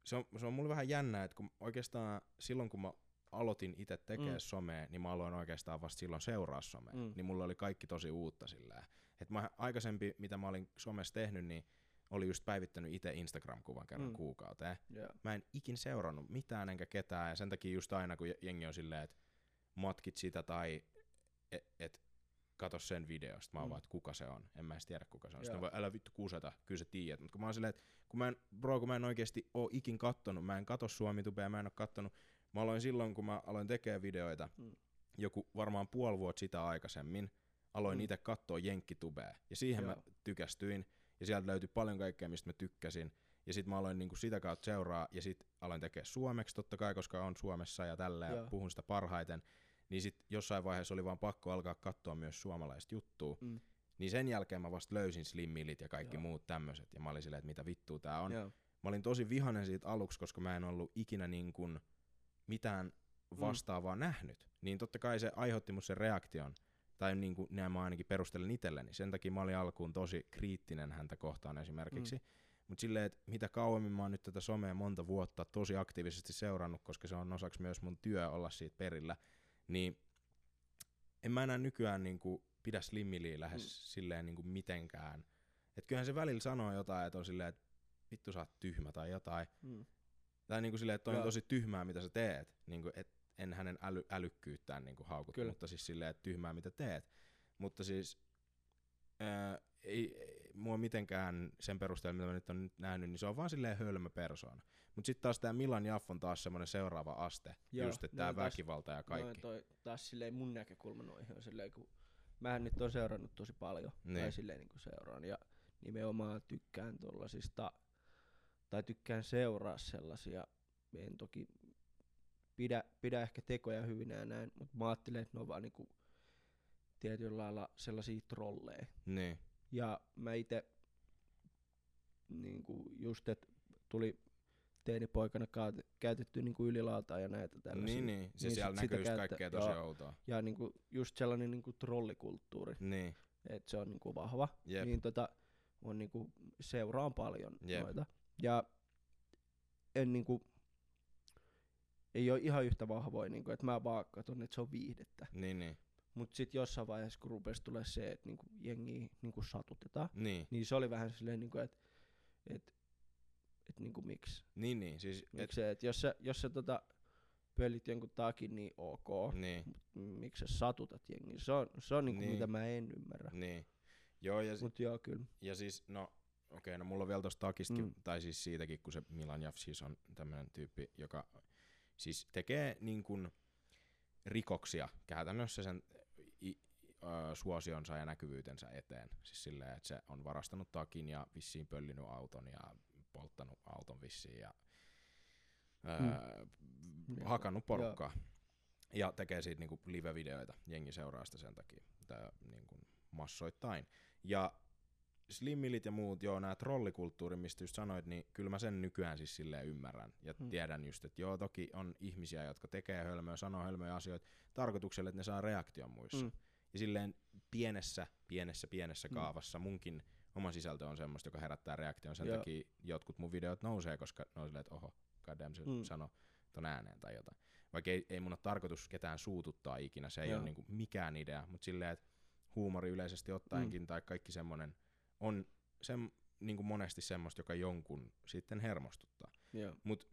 se on, se on mulle vähän jännää, että kun oikeastaan silloin kun mä aloitin itse tekemään Mm. somea, niin mä aloin oikeastaan vasta silloin seuraa somea. Mm. Niin mulla oli kaikki tosi uutta sillä Et mä aikaisempi, mitä mä olin somessa tehnyt, niin oli just päivittänyt itse Instagram-kuvan kerran Mm. kuukauteen. Joo. Mä en ikin seurannut mitään enkä ketään, ja sen takia just aina kun jengi on silleen, että matkit sitä tai et, et kato sen videosta, mä oon Mm. vaan, että kuka se on, en mä edes tiedä kuka se on. Joo. Sitten voi, älä vittu kuseta, kyllä sä tiedät. Mutta kun mä oon silleen, että kun mä en, bro, kun mä en oikeesti oo ikin kattonut, mä en kato Suomitubea, mä en oo kattonut, mä aloin silloin, kun mä aloin tekemään videoita, Mm. joku varmaan puoli vuotta sitä aikaisemmin, aloin Mm. itse katsoa Jenkkitubea, ja siihen Joo. mä tykästyin, ja sieltä löytyi paljon kaikkea, mistä mä tykkäsin, ja sit mä aloin niinku sitä kautta seuraa, ja sit aloin tekemään suomeksi totta kai, koska on Suomessa ja tällä, ja puhun sitä parhaiten, niin sit jossain vaiheessa oli vaan pakko alkaa katsoa myös suomalaista juttua, Mm. niin sen jälkeen mä vasta löysin Slimmilit ja kaikki Joo. muut tämmöiset, ja mä olin silleen, että mitä vittua tää on. Joo. Mä olin tosi vihanen siitä aluksi, koska mä en ollut ikinä niin kuin mitään vastaavaa mm. nähnyt. Niin totta kai se aiheutti mun sen reaktion, tai niin kuin näin mä ainakin perustelen itselleni. Sen takia mä olin alkuun tosi kriittinen häntä kohtaan esimerkiksi. Mm. Mutta silleen, että mitä kauemmin mä oon nyt tätä somea monta vuotta tosi aktiivisesti seurannut, koska se on osaksi myös mun työ olla siitä perillä, niin en mä enää nykyään niin kuin pidä Slimmiliä lähes Mm. mm. silleen niin kuin mitenkään. Et kyllähän se välillä sanoo jotain, että on silleen, että vittu sä oot tyhmä tai jotain. Mm. Tai niinku silleen, että toi on tosi tyhmää, mitä sä teet. Niinku, et en hänen äly, älykkyyttään niinku haukut, Kyllä. mutta siis silleen, että tyhmää, mitä teet. Mutta siis ää, ei, ei mua mitenkään sen perusteella, mitä mä nyt on nyt nähnyt, niin se on vaan silleen hölmö persoona. Mutta sitten taas tämä Milan Jaff on taas semmoinen seuraava aste, Joo, just että tämä väkivalta ja kaikki. Toi, taas silleen mun näkökulma noihin on silleen, kun mähän nyt on seurannut tosi paljon, niin. tai Niin. silleen niin kuin seuraan, ja nimenomaan tykkään tollasista, tai tykkään seuraa sellaisia, en toki pidä, pidä ehkä tekoja hyvinä ja näin, mutta mä ajattelen, että ne on vaan niinku tietyllä lailla sellaisia trolleja. Niin, Ja mä itse niinku just, että tuli teinipoikana kaat- käytetty niinku ylilautaa ja näitä tällaisia. niin, niin. Se Niin siellä sit näkyy sitä just käyttä- kaikkea tosi joo. outoa. Ja niinku just sellainen niinku trollikulttuuri, Niin, että se on niinku vahva. jep. Niin tota, on niinku, seuraan paljon Jep. noita. Ja en niinku, ei ole ihan yhtä vahvoja, niinku, että mä vaan katson, että se on viihdettä. Niin, niin. Mutta sitten jossain vaiheessa, kun rupesi tulee se, että niinku jengi niinku satutetaan, Niin, niin se oli vähän silleen, niinku, että et, et niinku miksi. niin, niin. Siis, et, Miksi se, että jos sä, jos sä tota, pölit jonkun takin, niin ok. niin, miksi sä satutat jengiä? Se on, se on niinku Niin. mitä mä en ymmärrä. niin. Joo, ja, si- Mut joo, kyllä. Ja siis, no, okei, no mulla on vielä tosta takistakin, Mm. mm. tai siis siitäkin, kun se Milan Jaf siis on tämmönen tyyppi, joka siis tekee niin kuin rikoksia käytännössä sen i, ö, suosionsa ja näkyvyytensä eteen. Siis silleen, että se on varastanut takin ja vissiin pöllinyt auton ja polttanut auton vissiin ja öö, Joo. hakannut porukkaa. Ja tekee siitä niinku live-videoita. Jengi seuraa sitä sen takia tää, niinku massoittain. Ja Slimmilit ja muut, joo, nämä trollikulttuuri, mistä just sanoit, niin kyllä mä sen nykyään siis silleen ymmärrän. Ja Hmm. tiedän just, että joo, toki on ihmisiä, jotka tekee hölmöä, sanoo hölmöjä asioita tarkoituksella, että ne saa reaktion muissa. Mm. Ja silleen pienessä, pienessä, pienessä Mm. kaavassa munkin oma sisältö on semmoista, joka herättää reaktion. Sen Joo. takia jotkut mun videot nousee, koska ne on silleen, että oho, goddamn se Mm. mm. sano ton ääneen tai jotain. Vaikka ei, ei mun ole tarkoitus ketään suututtaa ikinä, se ei Joo. ole niinku mikään idea, mutta silleen, että huumori yleisesti ottaenkin mm. tai kaikki semmonen on sem, niinku monesti semmoista, joka jonkun sitten hermostuttaa. Joo. Mut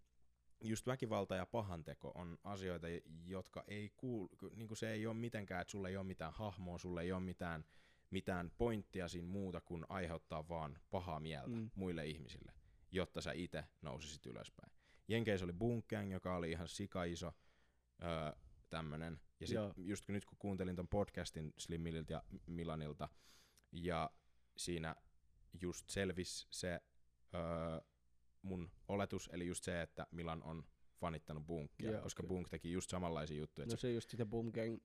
just väkivalta ja pahanteko on asioita, jotka ei kuulu, niin se ei ole mitenkään, että sulle ei ole mitään hahmoa, sulle ei ole mitään, mitään pointtia siinä muuta kuin aiheuttaa vaan pahaa mieltä Mm. muille ihmisille, jotta sä itse nousisit ylöspäin. Jenkeissä oli Bunkgang, joka oli ihan sikaiso öö, tämmönen. Ja sit Joo. just kun nyt kun kuuntelin ton podcastin Slimmililtä ja Milanilta, ja siinä just selvisi se öö, mun oletus, eli just se, että Milan on fanittanut Bunkia, Joo, koska kyllä. Bunk teki just samanlaisia juttuja. No että se just sitä Gang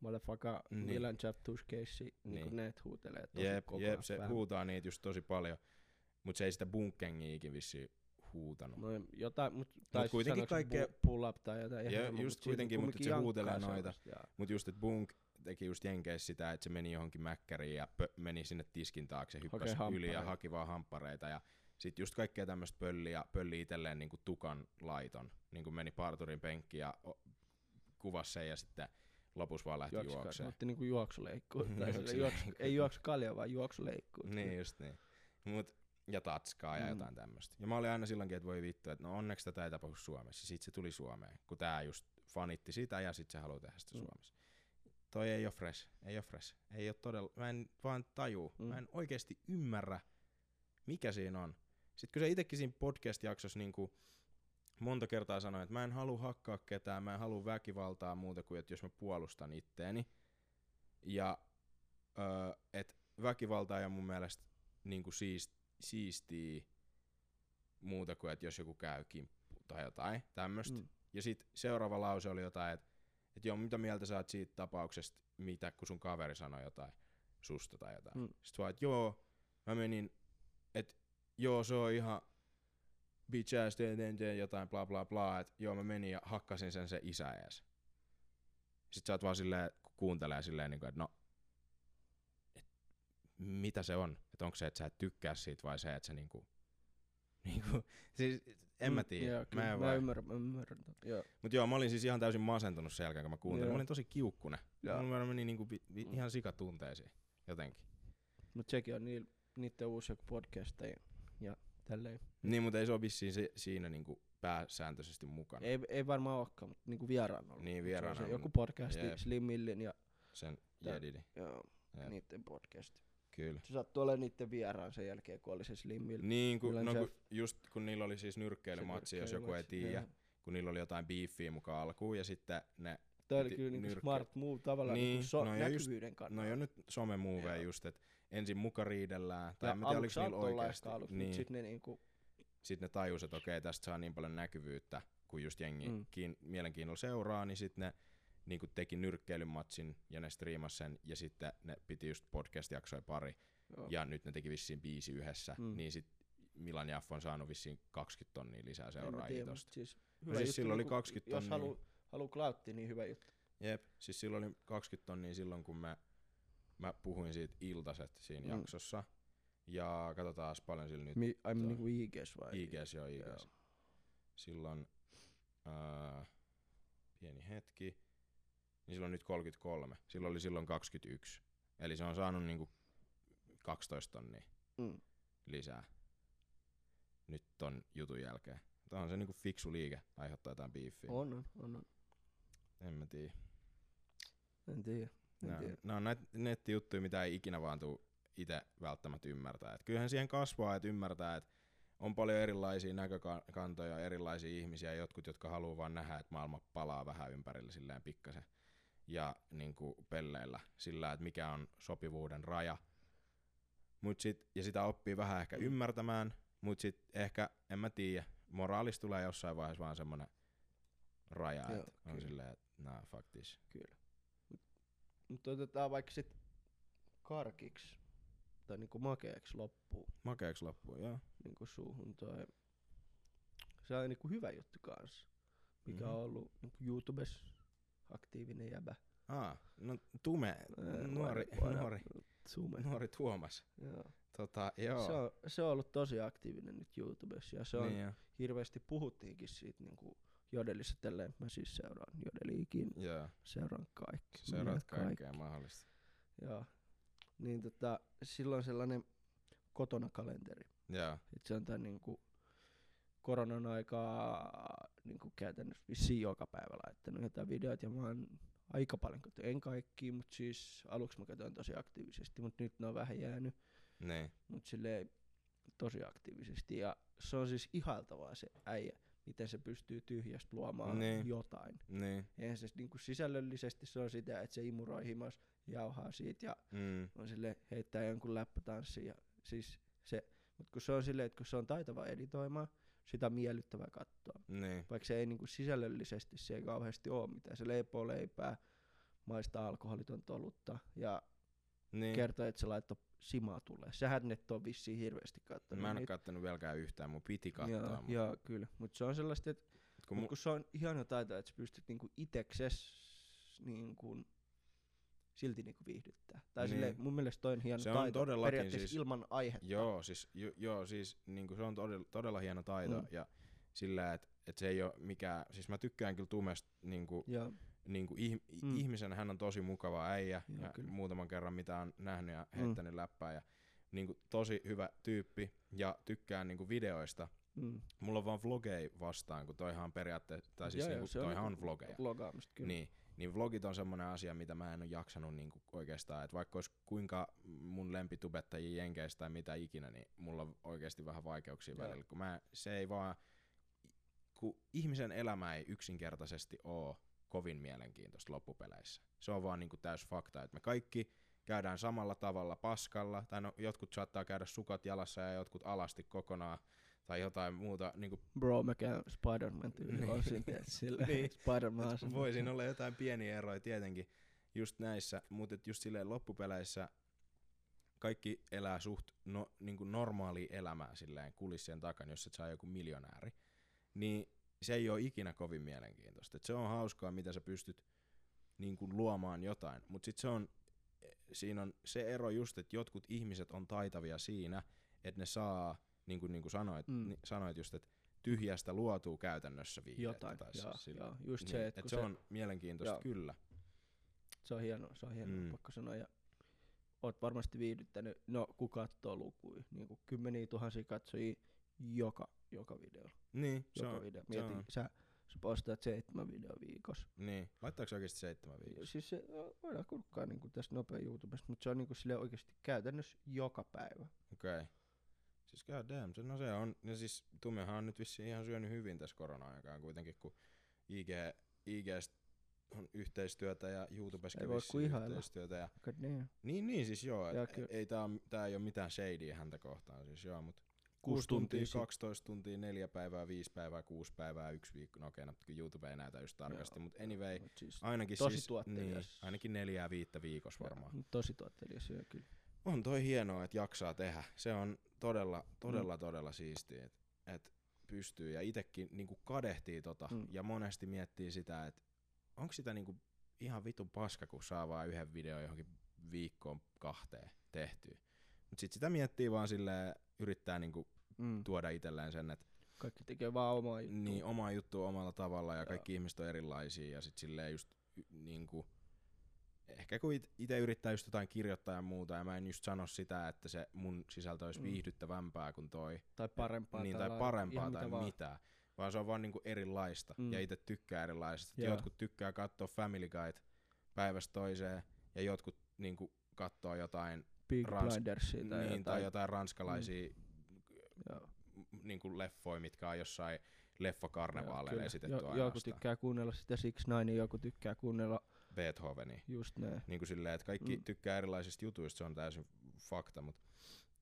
motherfucker Niin. Milan Chaptus case, niin Niin. kuin ne huutelee se, tosi jep, koko jep, se huutaa niitä just tosi paljon, mutta se ei sitä Bunkengia ikin vissiin huutanut. No jotain, mut, tai siis kuitenkin se kaikkea- pull up tai jotain. Ja ihan just mut kuitenkin, mutta se huutelee noita. Mutta just, että Bunk teki just Jenkeissä sitä, että se meni johonkin mäkkäriin ja pö- meni sinne tiskin taakse, hyppäsi Hakee yli ja haki vaan hamppareita. Ja sit just kaikkea tämmöistä pölliä, pölli itselleen niinku tukan laiton. Niinku meni parturin penkki ja kuvasi sen ja sitten lopussa vaan lähti Juoksi- juokseen. Otti niinku juoksuleikkuu. tai sille Juoksuleikkuu. juoksu, ei juoksu kalja, vaan juoksuleikkuu. Niin just niin. Mut, ja tatskaa ja Mm. jotain tämmöistä. Ja mä olin aina silloinkin, että voi vittu, että no onneksi tätä ei tapahdu Suomessa. Sitten se tuli Suomeen, kun tää just fanitti sitä ja sitten se haluaa tehdä sitä Mm. Suomessa. Toi ei oo fresh, ei oo fresh. Ei oo todella, mä en vaan tajuu, Mm. mä en oikeesti ymmärrä, mikä siinä on. Sitten kun se itekin siinä podcast-jaksossa niinku monta kertaa sanoi, että mä en halua hakkaa ketään, mä en halua väkivaltaa muuta kuin, että jos mä puolustan itteeni. Ja öö, että väkivalta ei ole mun mielestä niinku siist, siistiä muuta kuin, että jos joku käy kimppu tai jotain tämmöistä. Mm. Mm. Ja sitten seuraava lause oli jotain, että et joo, mitä mieltä sä oot siitä tapauksesta, mitä kun sun kaveri sanoi jotain susta tai jotain. Mm. Sitten vaan, että joo, mä menin, että joo, se on ihan bitch ass, jotain, bla bla bla, että joo, mä menin ja hakkasin sen se isä ees. Sitten sä oot vaan silleen, kun kuuntelee silleen, niin kuin, että no, et, mitä se on? Että onko se, että sä et tykkää siitä vai se, että se niinku, niinku siis en mä Mm, tiedä. joo, mä en mä vaan. ymmärrän, mä ymmärrän. Joo. Mut joo, mä olin siis ihan täysin masentunut sen jälkeen, kun mä kuuntelin. Joo. Mä olin tosi kiukkunen. Joo. Mulla meni niinku vi, vi, Mm. ihan sikatunteisiin jotenkin. Mut sekin on niil, niitten uusi joku podcast ja, tälleen. Niin, mutta ei se ole vissiin se, siinä niinku pääsääntöisesti mukana. Ei, ei varmaan olekaan, mutta niinku vieraan ollut. Niin, Mut se on se joku podcasti, jep. Slim Millin ja Sen Tää- jedidi. joo, Jep. niitten podcast. Kyllä. Se sattui olemaan niitten vieraan sen jälkeen, kun oli se Slim Mill. Niin, kun, no, kun, Jeff. just kun niillä oli siis nyrkkeilymatsi, jos joku ei tiedä, kun niillä oli jotain beefiä mukaan alkuun, ja sitten ne, Tämä oli kyllä niinku nyrkke- smart move tavallaan Niin, niinku so, no just- näkyvyyden kannalta. no jo nyt somemoveja Joo. just, että ensin muka riidellään, tai Ja en tiedä, oliko niillä oikeasti. aluksi, niin, mut sit ne niinku, sitten ne tajus, että okei, tästä saa niin paljon näkyvyyttä, kun just jengi mm. kiin, mielenkiinnolla seuraa, niin sitten ne niin teki nyrkkeilymatsin ja ne striimasi sen, ja sitten ne piti just podcast-jaksoja pari, joo. ja nyt ne teki vissiin biisi yhdessä, Mm. niin sit Milan Jaff on saanut vissiin 20 tonnia lisää seuraajia tosta. siis No siis juttu, silloin oli niinku, 20 Jos tonnia. haluu, haluu klautti, niin hyvä juttu. Jep, siis silloin oli 20 tonnia silloin, kun mä, mä puhuin siitä iltaset siinä Mm. jaksossa. Ja katsotaan paljon sillä nyt. Mi, ai Tuo- niinku IGs vai? IGS, joo, IGS. Joo. Silloin, ää, pieni hetki, niin silloin nyt 33. Silloin oli silloin 21. Eli se on saanut niinku 12 tonnia Mm. lisää nyt ton jutun jälkeen. Tämä on se niinku fiksu liike aiheuttaa jotain beefiä. On, on, on, on. En mä tiedä. En tiedä. Nää on näitä nettijuttuja, mitä ei ikinä vaan tuu itse välttämättä ymmärtää. Et kyllähän siihen kasvaa, että ymmärtää, että on paljon erilaisia näkökantoja, erilaisia ihmisiä, jotkut, jotka haluaa vaan nähdä, että maailma palaa vähän ympärille silleen pikkasen ja niin kuin pelleillä sillä, että mikä on sopivuuden raja. Mut sit, ja sitä oppii vähän ehkä ymmärtämään, mutta sitten ehkä, en mä tiedä, moraalista tulee jossain vaiheessa vaan semmonen raja, Joo, että on silleen, että nah, fuck this. Kyllä. Mutta otetaan vaikka sit karkiksi tai niinku makeaksi loppuun Makeeksi loppuun, joo. niinku suuhun toi. Se on niinku hyvä juttu kanssa, mikä Mhm. on ollut niinku YouTubessa aktiivinen jäbä. Ah, no Tume, nuori, nuori, Sume. nuori Tuomas. Joo. Tota, joo. Se, on, se on ollut tosi aktiivinen nyt YouTubessa ja se on niin, joo. hirveästi puhuttiinkin siitä niinku jodelissa tälleen. Mä siis seuraan jodeliikin, joo. seuraan kaikki. Seuraat kaikkea mahdollista. Joo. Niin tota, silloin sellainen kotona kalenteri. Joo. Et se on tän niinku koronan aikaa niinku käytännössä vissiin joka päivä laittanut jotain videoita ja mä oon aika paljon katsoin, en kaikki, mutta siis aluksi mä katsoin tosi aktiivisesti, mutta nyt ne on vähän jäänyt, Niin. mutta silleen tosi aktiivisesti ja se on siis ihailtavaa se äijä, miten se pystyy tyhjästä luomaan Niin. jotain. Niin. Eihän se niinku sisällöllisesti se on sitä, että se imuroi himas, jauhaa siitä ja Mm. on sille heittää jonkun läppätanssin ja siis se, mutta kun se on silleen, että kun se on taitava editoimaan, sitä on miellyttävää katsoa. Niin. Vaikka se ei niinku sisällöllisesti se ei kauheasti ole mitään. Se leipoo leipää, maistaa alkoholitonta olutta ja Niin. kertoo, että se laittoi simaa tulee. Sähän et ole vissiin hirveästi kattonut. Mä en niitä. kattonut vieläkään yhtään, mun piti katsoa. Joo, mut joo, kyllä. Mutta se on sellaista, että kun mu- kun se on ihana taito, että sä pystyt niinku itekses niinku silti niinku viihdyttää. Tai Niin. niin. silleen, mun mielestä toi on hieno Se on taito todellakin periaatteessa siis- ilman aihetta. Joo, siis, jo, joo, siis niinku se on todella, todella hieno taito Mm. ja sillä, että et se ei ole mikään, siis mä tykkään kyllä Tumesta niinku, Joo, niinku ih, Mm. mm. ihmisenä hän on tosi mukava äijä Joo, ja kyllä. muutaman kerran mitä on nähnyt ja Mm. heittänyt läppää ja niinku tosi hyvä tyyppi ja tykkään niinku videoista. mm. Mulla on vaan vlogei vastaan, kun toihan on periaatteessa, tai siis Joo, joo, niinku, on toihan on niinku vlogeja. Vlogaamista kyllä. Niin, niin vlogit on semmoinen asia, mitä mä en ole jaksanut niinku oikeastaan, että vaikka olisi kuinka mun lempitubettajia jenkeistä tai mitä ikinä, niin mulla on oikeasti vähän vaikeuksia Joo. välillä, kun mä, se ei vaan, kun ihmisen elämä ei yksinkertaisesti ole kovin mielenkiintoista loppupeleissä. Se on vaan niinku täys fakta, että me kaikki käydään samalla tavalla paskalla, tai no, jotkut saattaa käydä sukat jalassa ja jotkut alasti kokonaan, tai jotain muuta, niinku Bro, mä käyn Spider-Man tyyli Niin. silleen. Niin. Spider-Man Et voi siinä olla jotain pieniä eroja tietenkin just näissä, mutta just silleen loppupeleissä kaikki elää suht no, niinku normaalia elämää silleen kulissien takana, jos et saa joku miljonääri, niin se ei ole ikinä kovin mielenkiintoista. Et se on hauskaa, mitä sä pystyt niinku luomaan jotain, mutta sitten se on, siinä on se ero just, että jotkut ihmiset on taitavia siinä, että ne saa, niin kuin, niin kuin sanoit, Mm. mm. sanoit just, että tyhjästä luotuu käytännössä viihdettä. Jotain, tai joo, sillä- joo, just niin, se, että et se, se- on mielenkiintoista joo. kyllä. Se on hienoa, se on hienoa, Mm. pakko sanoa. Ja oot varmasti viihdyttänyt, no kun katsoo lukuja, niin kuin kymmeniä tuhansia katsojia joka, joka video. Niin, se joka on, video. se Mieti, on. sä, sä postaat seitsemän video viikossa. Niin. Laittaako se oikeasti seitsemän viikossa? Siis se voidaan kurkkaa niin kuin tästä nopea YouTubesta, mutta se on niin kuin sille oikeasti käytännössä joka päivä. Okei. Okay. Siis god damn, se, no se on, ja siis Tumehan on nyt vissiin ihan syönyt hyvin tässä korona-aikaan kuitenkin, kun IG, IGstä on yhteistyötä ja voi vissiin yhteistyötä. Ja, niin, niin siis joo, et, kyllä. ei tää, on, tää ei ole mitään shadyä häntä kohtaan siis joo, mutta Kuusi 6 tuntia, tuntia sit- 12 tuntia, 4 päivää, 5 päivää, 6 päivää, yksi viikko. No okei, no, kun YouTube ei näytä just tarkasti, Joo, mutta anyway, Mut siis ainakin tosi siis, niin, ainakin neljää viittä viikossa varmaan. Joo, Tosi tuottelias, joo kyllä. On toi hienoa, että jaksaa tehdä. Se on todella, todella, Mm. todella siistiä, että et pystyy. Ja itekin niinku kadehtii tota Mm. ja monesti miettii sitä, että onko sitä niinku ihan vitun paska, kun saa vaan yhden videon johonkin viikkoon kahteen tehtyä. Mut sit sitä miettii vaan silleen, yrittää niinku Mm. tuoda itselleen sen, että Kaikki tekee vaan omaa juttua. niin oma juttu omalla tavalla ja Joo. kaikki ihmiset on erilaisia ja sit silleen just niinku, ehkä kun it- itse yrittää just jotain kirjoittaa ja muuta ja mä en just sano sitä, että se mun sisältö olisi Mm. viihdyttävämpää kuin toi, Tai parempaa. niin, tai la- parempaa tai mitä mitään, vaan se on vaan niinku erilaista Mm. ja itse tykkää erilaisista. Joo. Jotkut tykkää katsoa Family Guide päivästä toiseen ja jotkut niinku katsoo jotain Big Rans- Blindersia tai niin, jotain. tai jotain ranskalaisia Joo. niin kuin leffoja, mitkä on jossain leffakarnevaaleilla esitetty Jo, joku tykkää kuunnella sitä Six Nine, joku tykkää kuunnella Beethovenia. just näin. Niin kuin silleen, että kaikki Mm. tykkää erilaisista jutuista, se on täysin fakta, mutta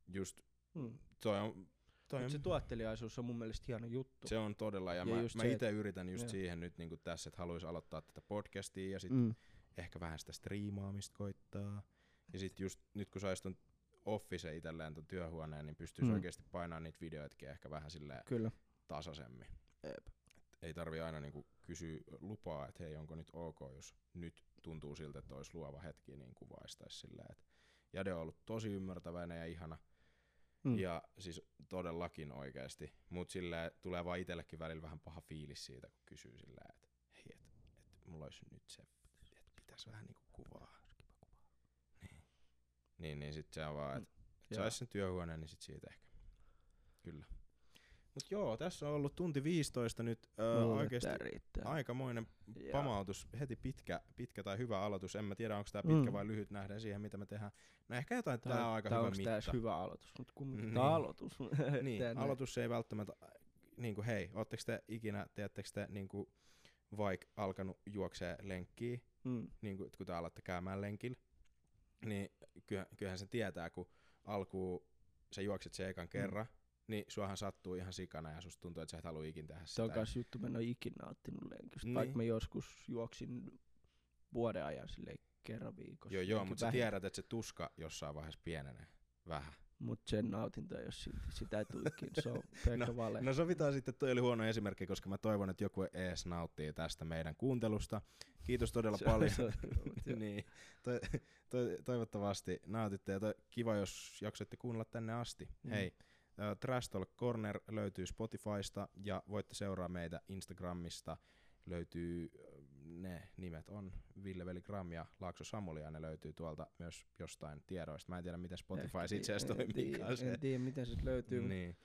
just Mm. toi on, toi on se tuotteliaisuus on mun mielestä hieno juttu. Se on todella, ja, Ja mä, mä se, itse yritän just joo. siihen nyt niin tässä, että haluaisin aloittaa tätä podcastia ja sitten mm. ehkä vähän sitä striimaamista koittaa. Ja sitten just nyt kun saisi ton office itselleen ton työhuoneen, niin pystyisi Mm. oikeasti painamaan niitä videoitakin ehkä vähän silleen Kyllä. tasaisemmin. Jep. Ei tarvi aina niinku kysyä lupaa, että hei, onko nyt ok, jos nyt tuntuu siltä, että olisi luova hetki, niin kuvaistaisi silleen. Et Jade on ollut tosi ymmärtäväinen ja ihana. Mm. Ja siis todellakin oikeasti. Mutta silleen tulee vaan itsellekin välillä vähän paha fiilis siitä, kun kysyy silleen, että hei, että et mulla olisi nyt se, että pitäisi vähän niinku kuvaa. Niin. Niin, niin sit se on vaan, että et Joo. sais sen työhuoneen, niin sit siitä ehkä. Kyllä. Mut joo, tässä on ollut tunti 15 nyt öö, oikeesti aikamoinen Joo. pamautus, heti pitkä, pitkä tai hyvä aloitus. En mä tiedä, onko tämä pitkä Mm. vai lyhyt nähden siihen, mitä me tehdään. No ehkä jotain, Tää, tää on aika tää hyvä mitta. edes hyvä aloitus, mutta kumminkin tää on aloitus. niin, näin. aloitus ei välttämättä, niin kuin hei, ootteko te ikinä, teettekö te niin kuin, vaikka alkanut juoksee lenkkiä, Mm. niin kuin, kun te alatte käymään lenkillä, niin kyllä, kyllähän se tietää, kun alkuun sä juokset sen ekan kerran, niin suahan sattuu ihan sikana ja susta tuntuu, että sä et halua ikin tehdä Se on sitä. kans juttu, mä en oo ikinä nauttinut lenkistä, Niin. vaikka mä joskus juoksin vuoden ajan silleen kerran viikossa. Joo, joo, mutta sä tiedät, että se tuska jossain vaiheessa pienenee. Vähän. Mut sen nautinto oo silti, sitä ei tuu ikinä, se on pelkkä vale. No sovitaan sitten, toi oli huono esimerkki, koska mä toivon, että joku ees nauttii tästä meidän kuuntelusta. Kiitos todella Se on- paljon. se joo. niin, toi, toi, toivottavasti nautitte ja toi, kiva, jos jaksoitte kuunnella tänne asti. Mm. Hei, Trash Talk Corner löytyy Spotifysta ja voitte seuraa meitä Instagramista. Löytyy, ne nimet on Ville Veli Gram ja Laakso Samuli ja ne löytyy tuolta myös jostain tiedoista. Mä en tiedä, miten Spotify Ehkä itse asiassa en toimii. tiedä- kanssa. En tiedä, miten se löytyy. Niin.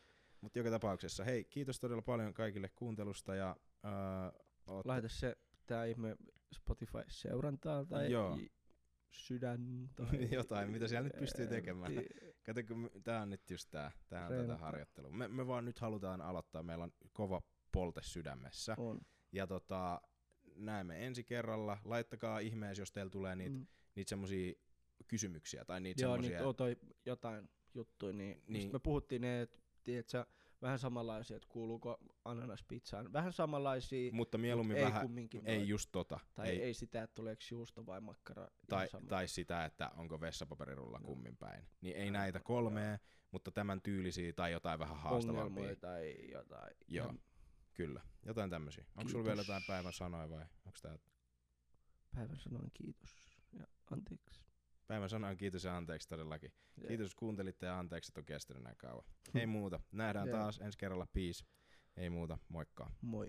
Mutta joka tapauksessa, hei, kiitos todella paljon kaikille kuuntelusta ja uh, ootte, Laita se tää ihme Spotify-seurantaa tai Joo. I- sydän tai Jotain, mitä siellä nyt pystyy tekemään. tiedä. Kato, kun tää on nyt just tää, tää on tätä harjoittelua. Me, me vaan nyt halutaan aloittaa, meillä on kova polte sydämessä. On. Ja tota, näemme ensi kerralla. Laittakaa ihmeessä, jos teillä tulee niitä, Mm. niitä semmosia kysymyksiä tai niitä Joo, semmosia. niin otoi jotain juttuja, niin, Niin. niin. me puhuttiin ne, että tiedätkö, vähän samanlaisia, että kuuluuko ananaspizzaan. Vähän samanlaisia, mutta mieluummin ei vähän, kumminkin ei noin. just tota. tai ei, ei sitä, että tuleeko juusto vai makkara. tai, tai sitä, että onko vessapaperirulla Joo. kummin päin. Niin ei Joo, näitä kolmea, mutta tämän tyylisiä tai jotain vähän haastavampia. ongelmoja tai jotain. Joo. ihan Kyllä, jotain tämmöisiä. Onko sulla vielä jotain päivän sanoja vai onko tää Päivän sanoin kiitos ja anteeksi. Päivän sanoja kiitos ja anteeksi todellakin. Ja- Kiitos kun kuuntelitte ja anteeksi, että on kestänyt näin kauan. Ei muuta. Nähdään Joo. taas ensi kerralla. Peace. Ei muuta. Moikka. Moi.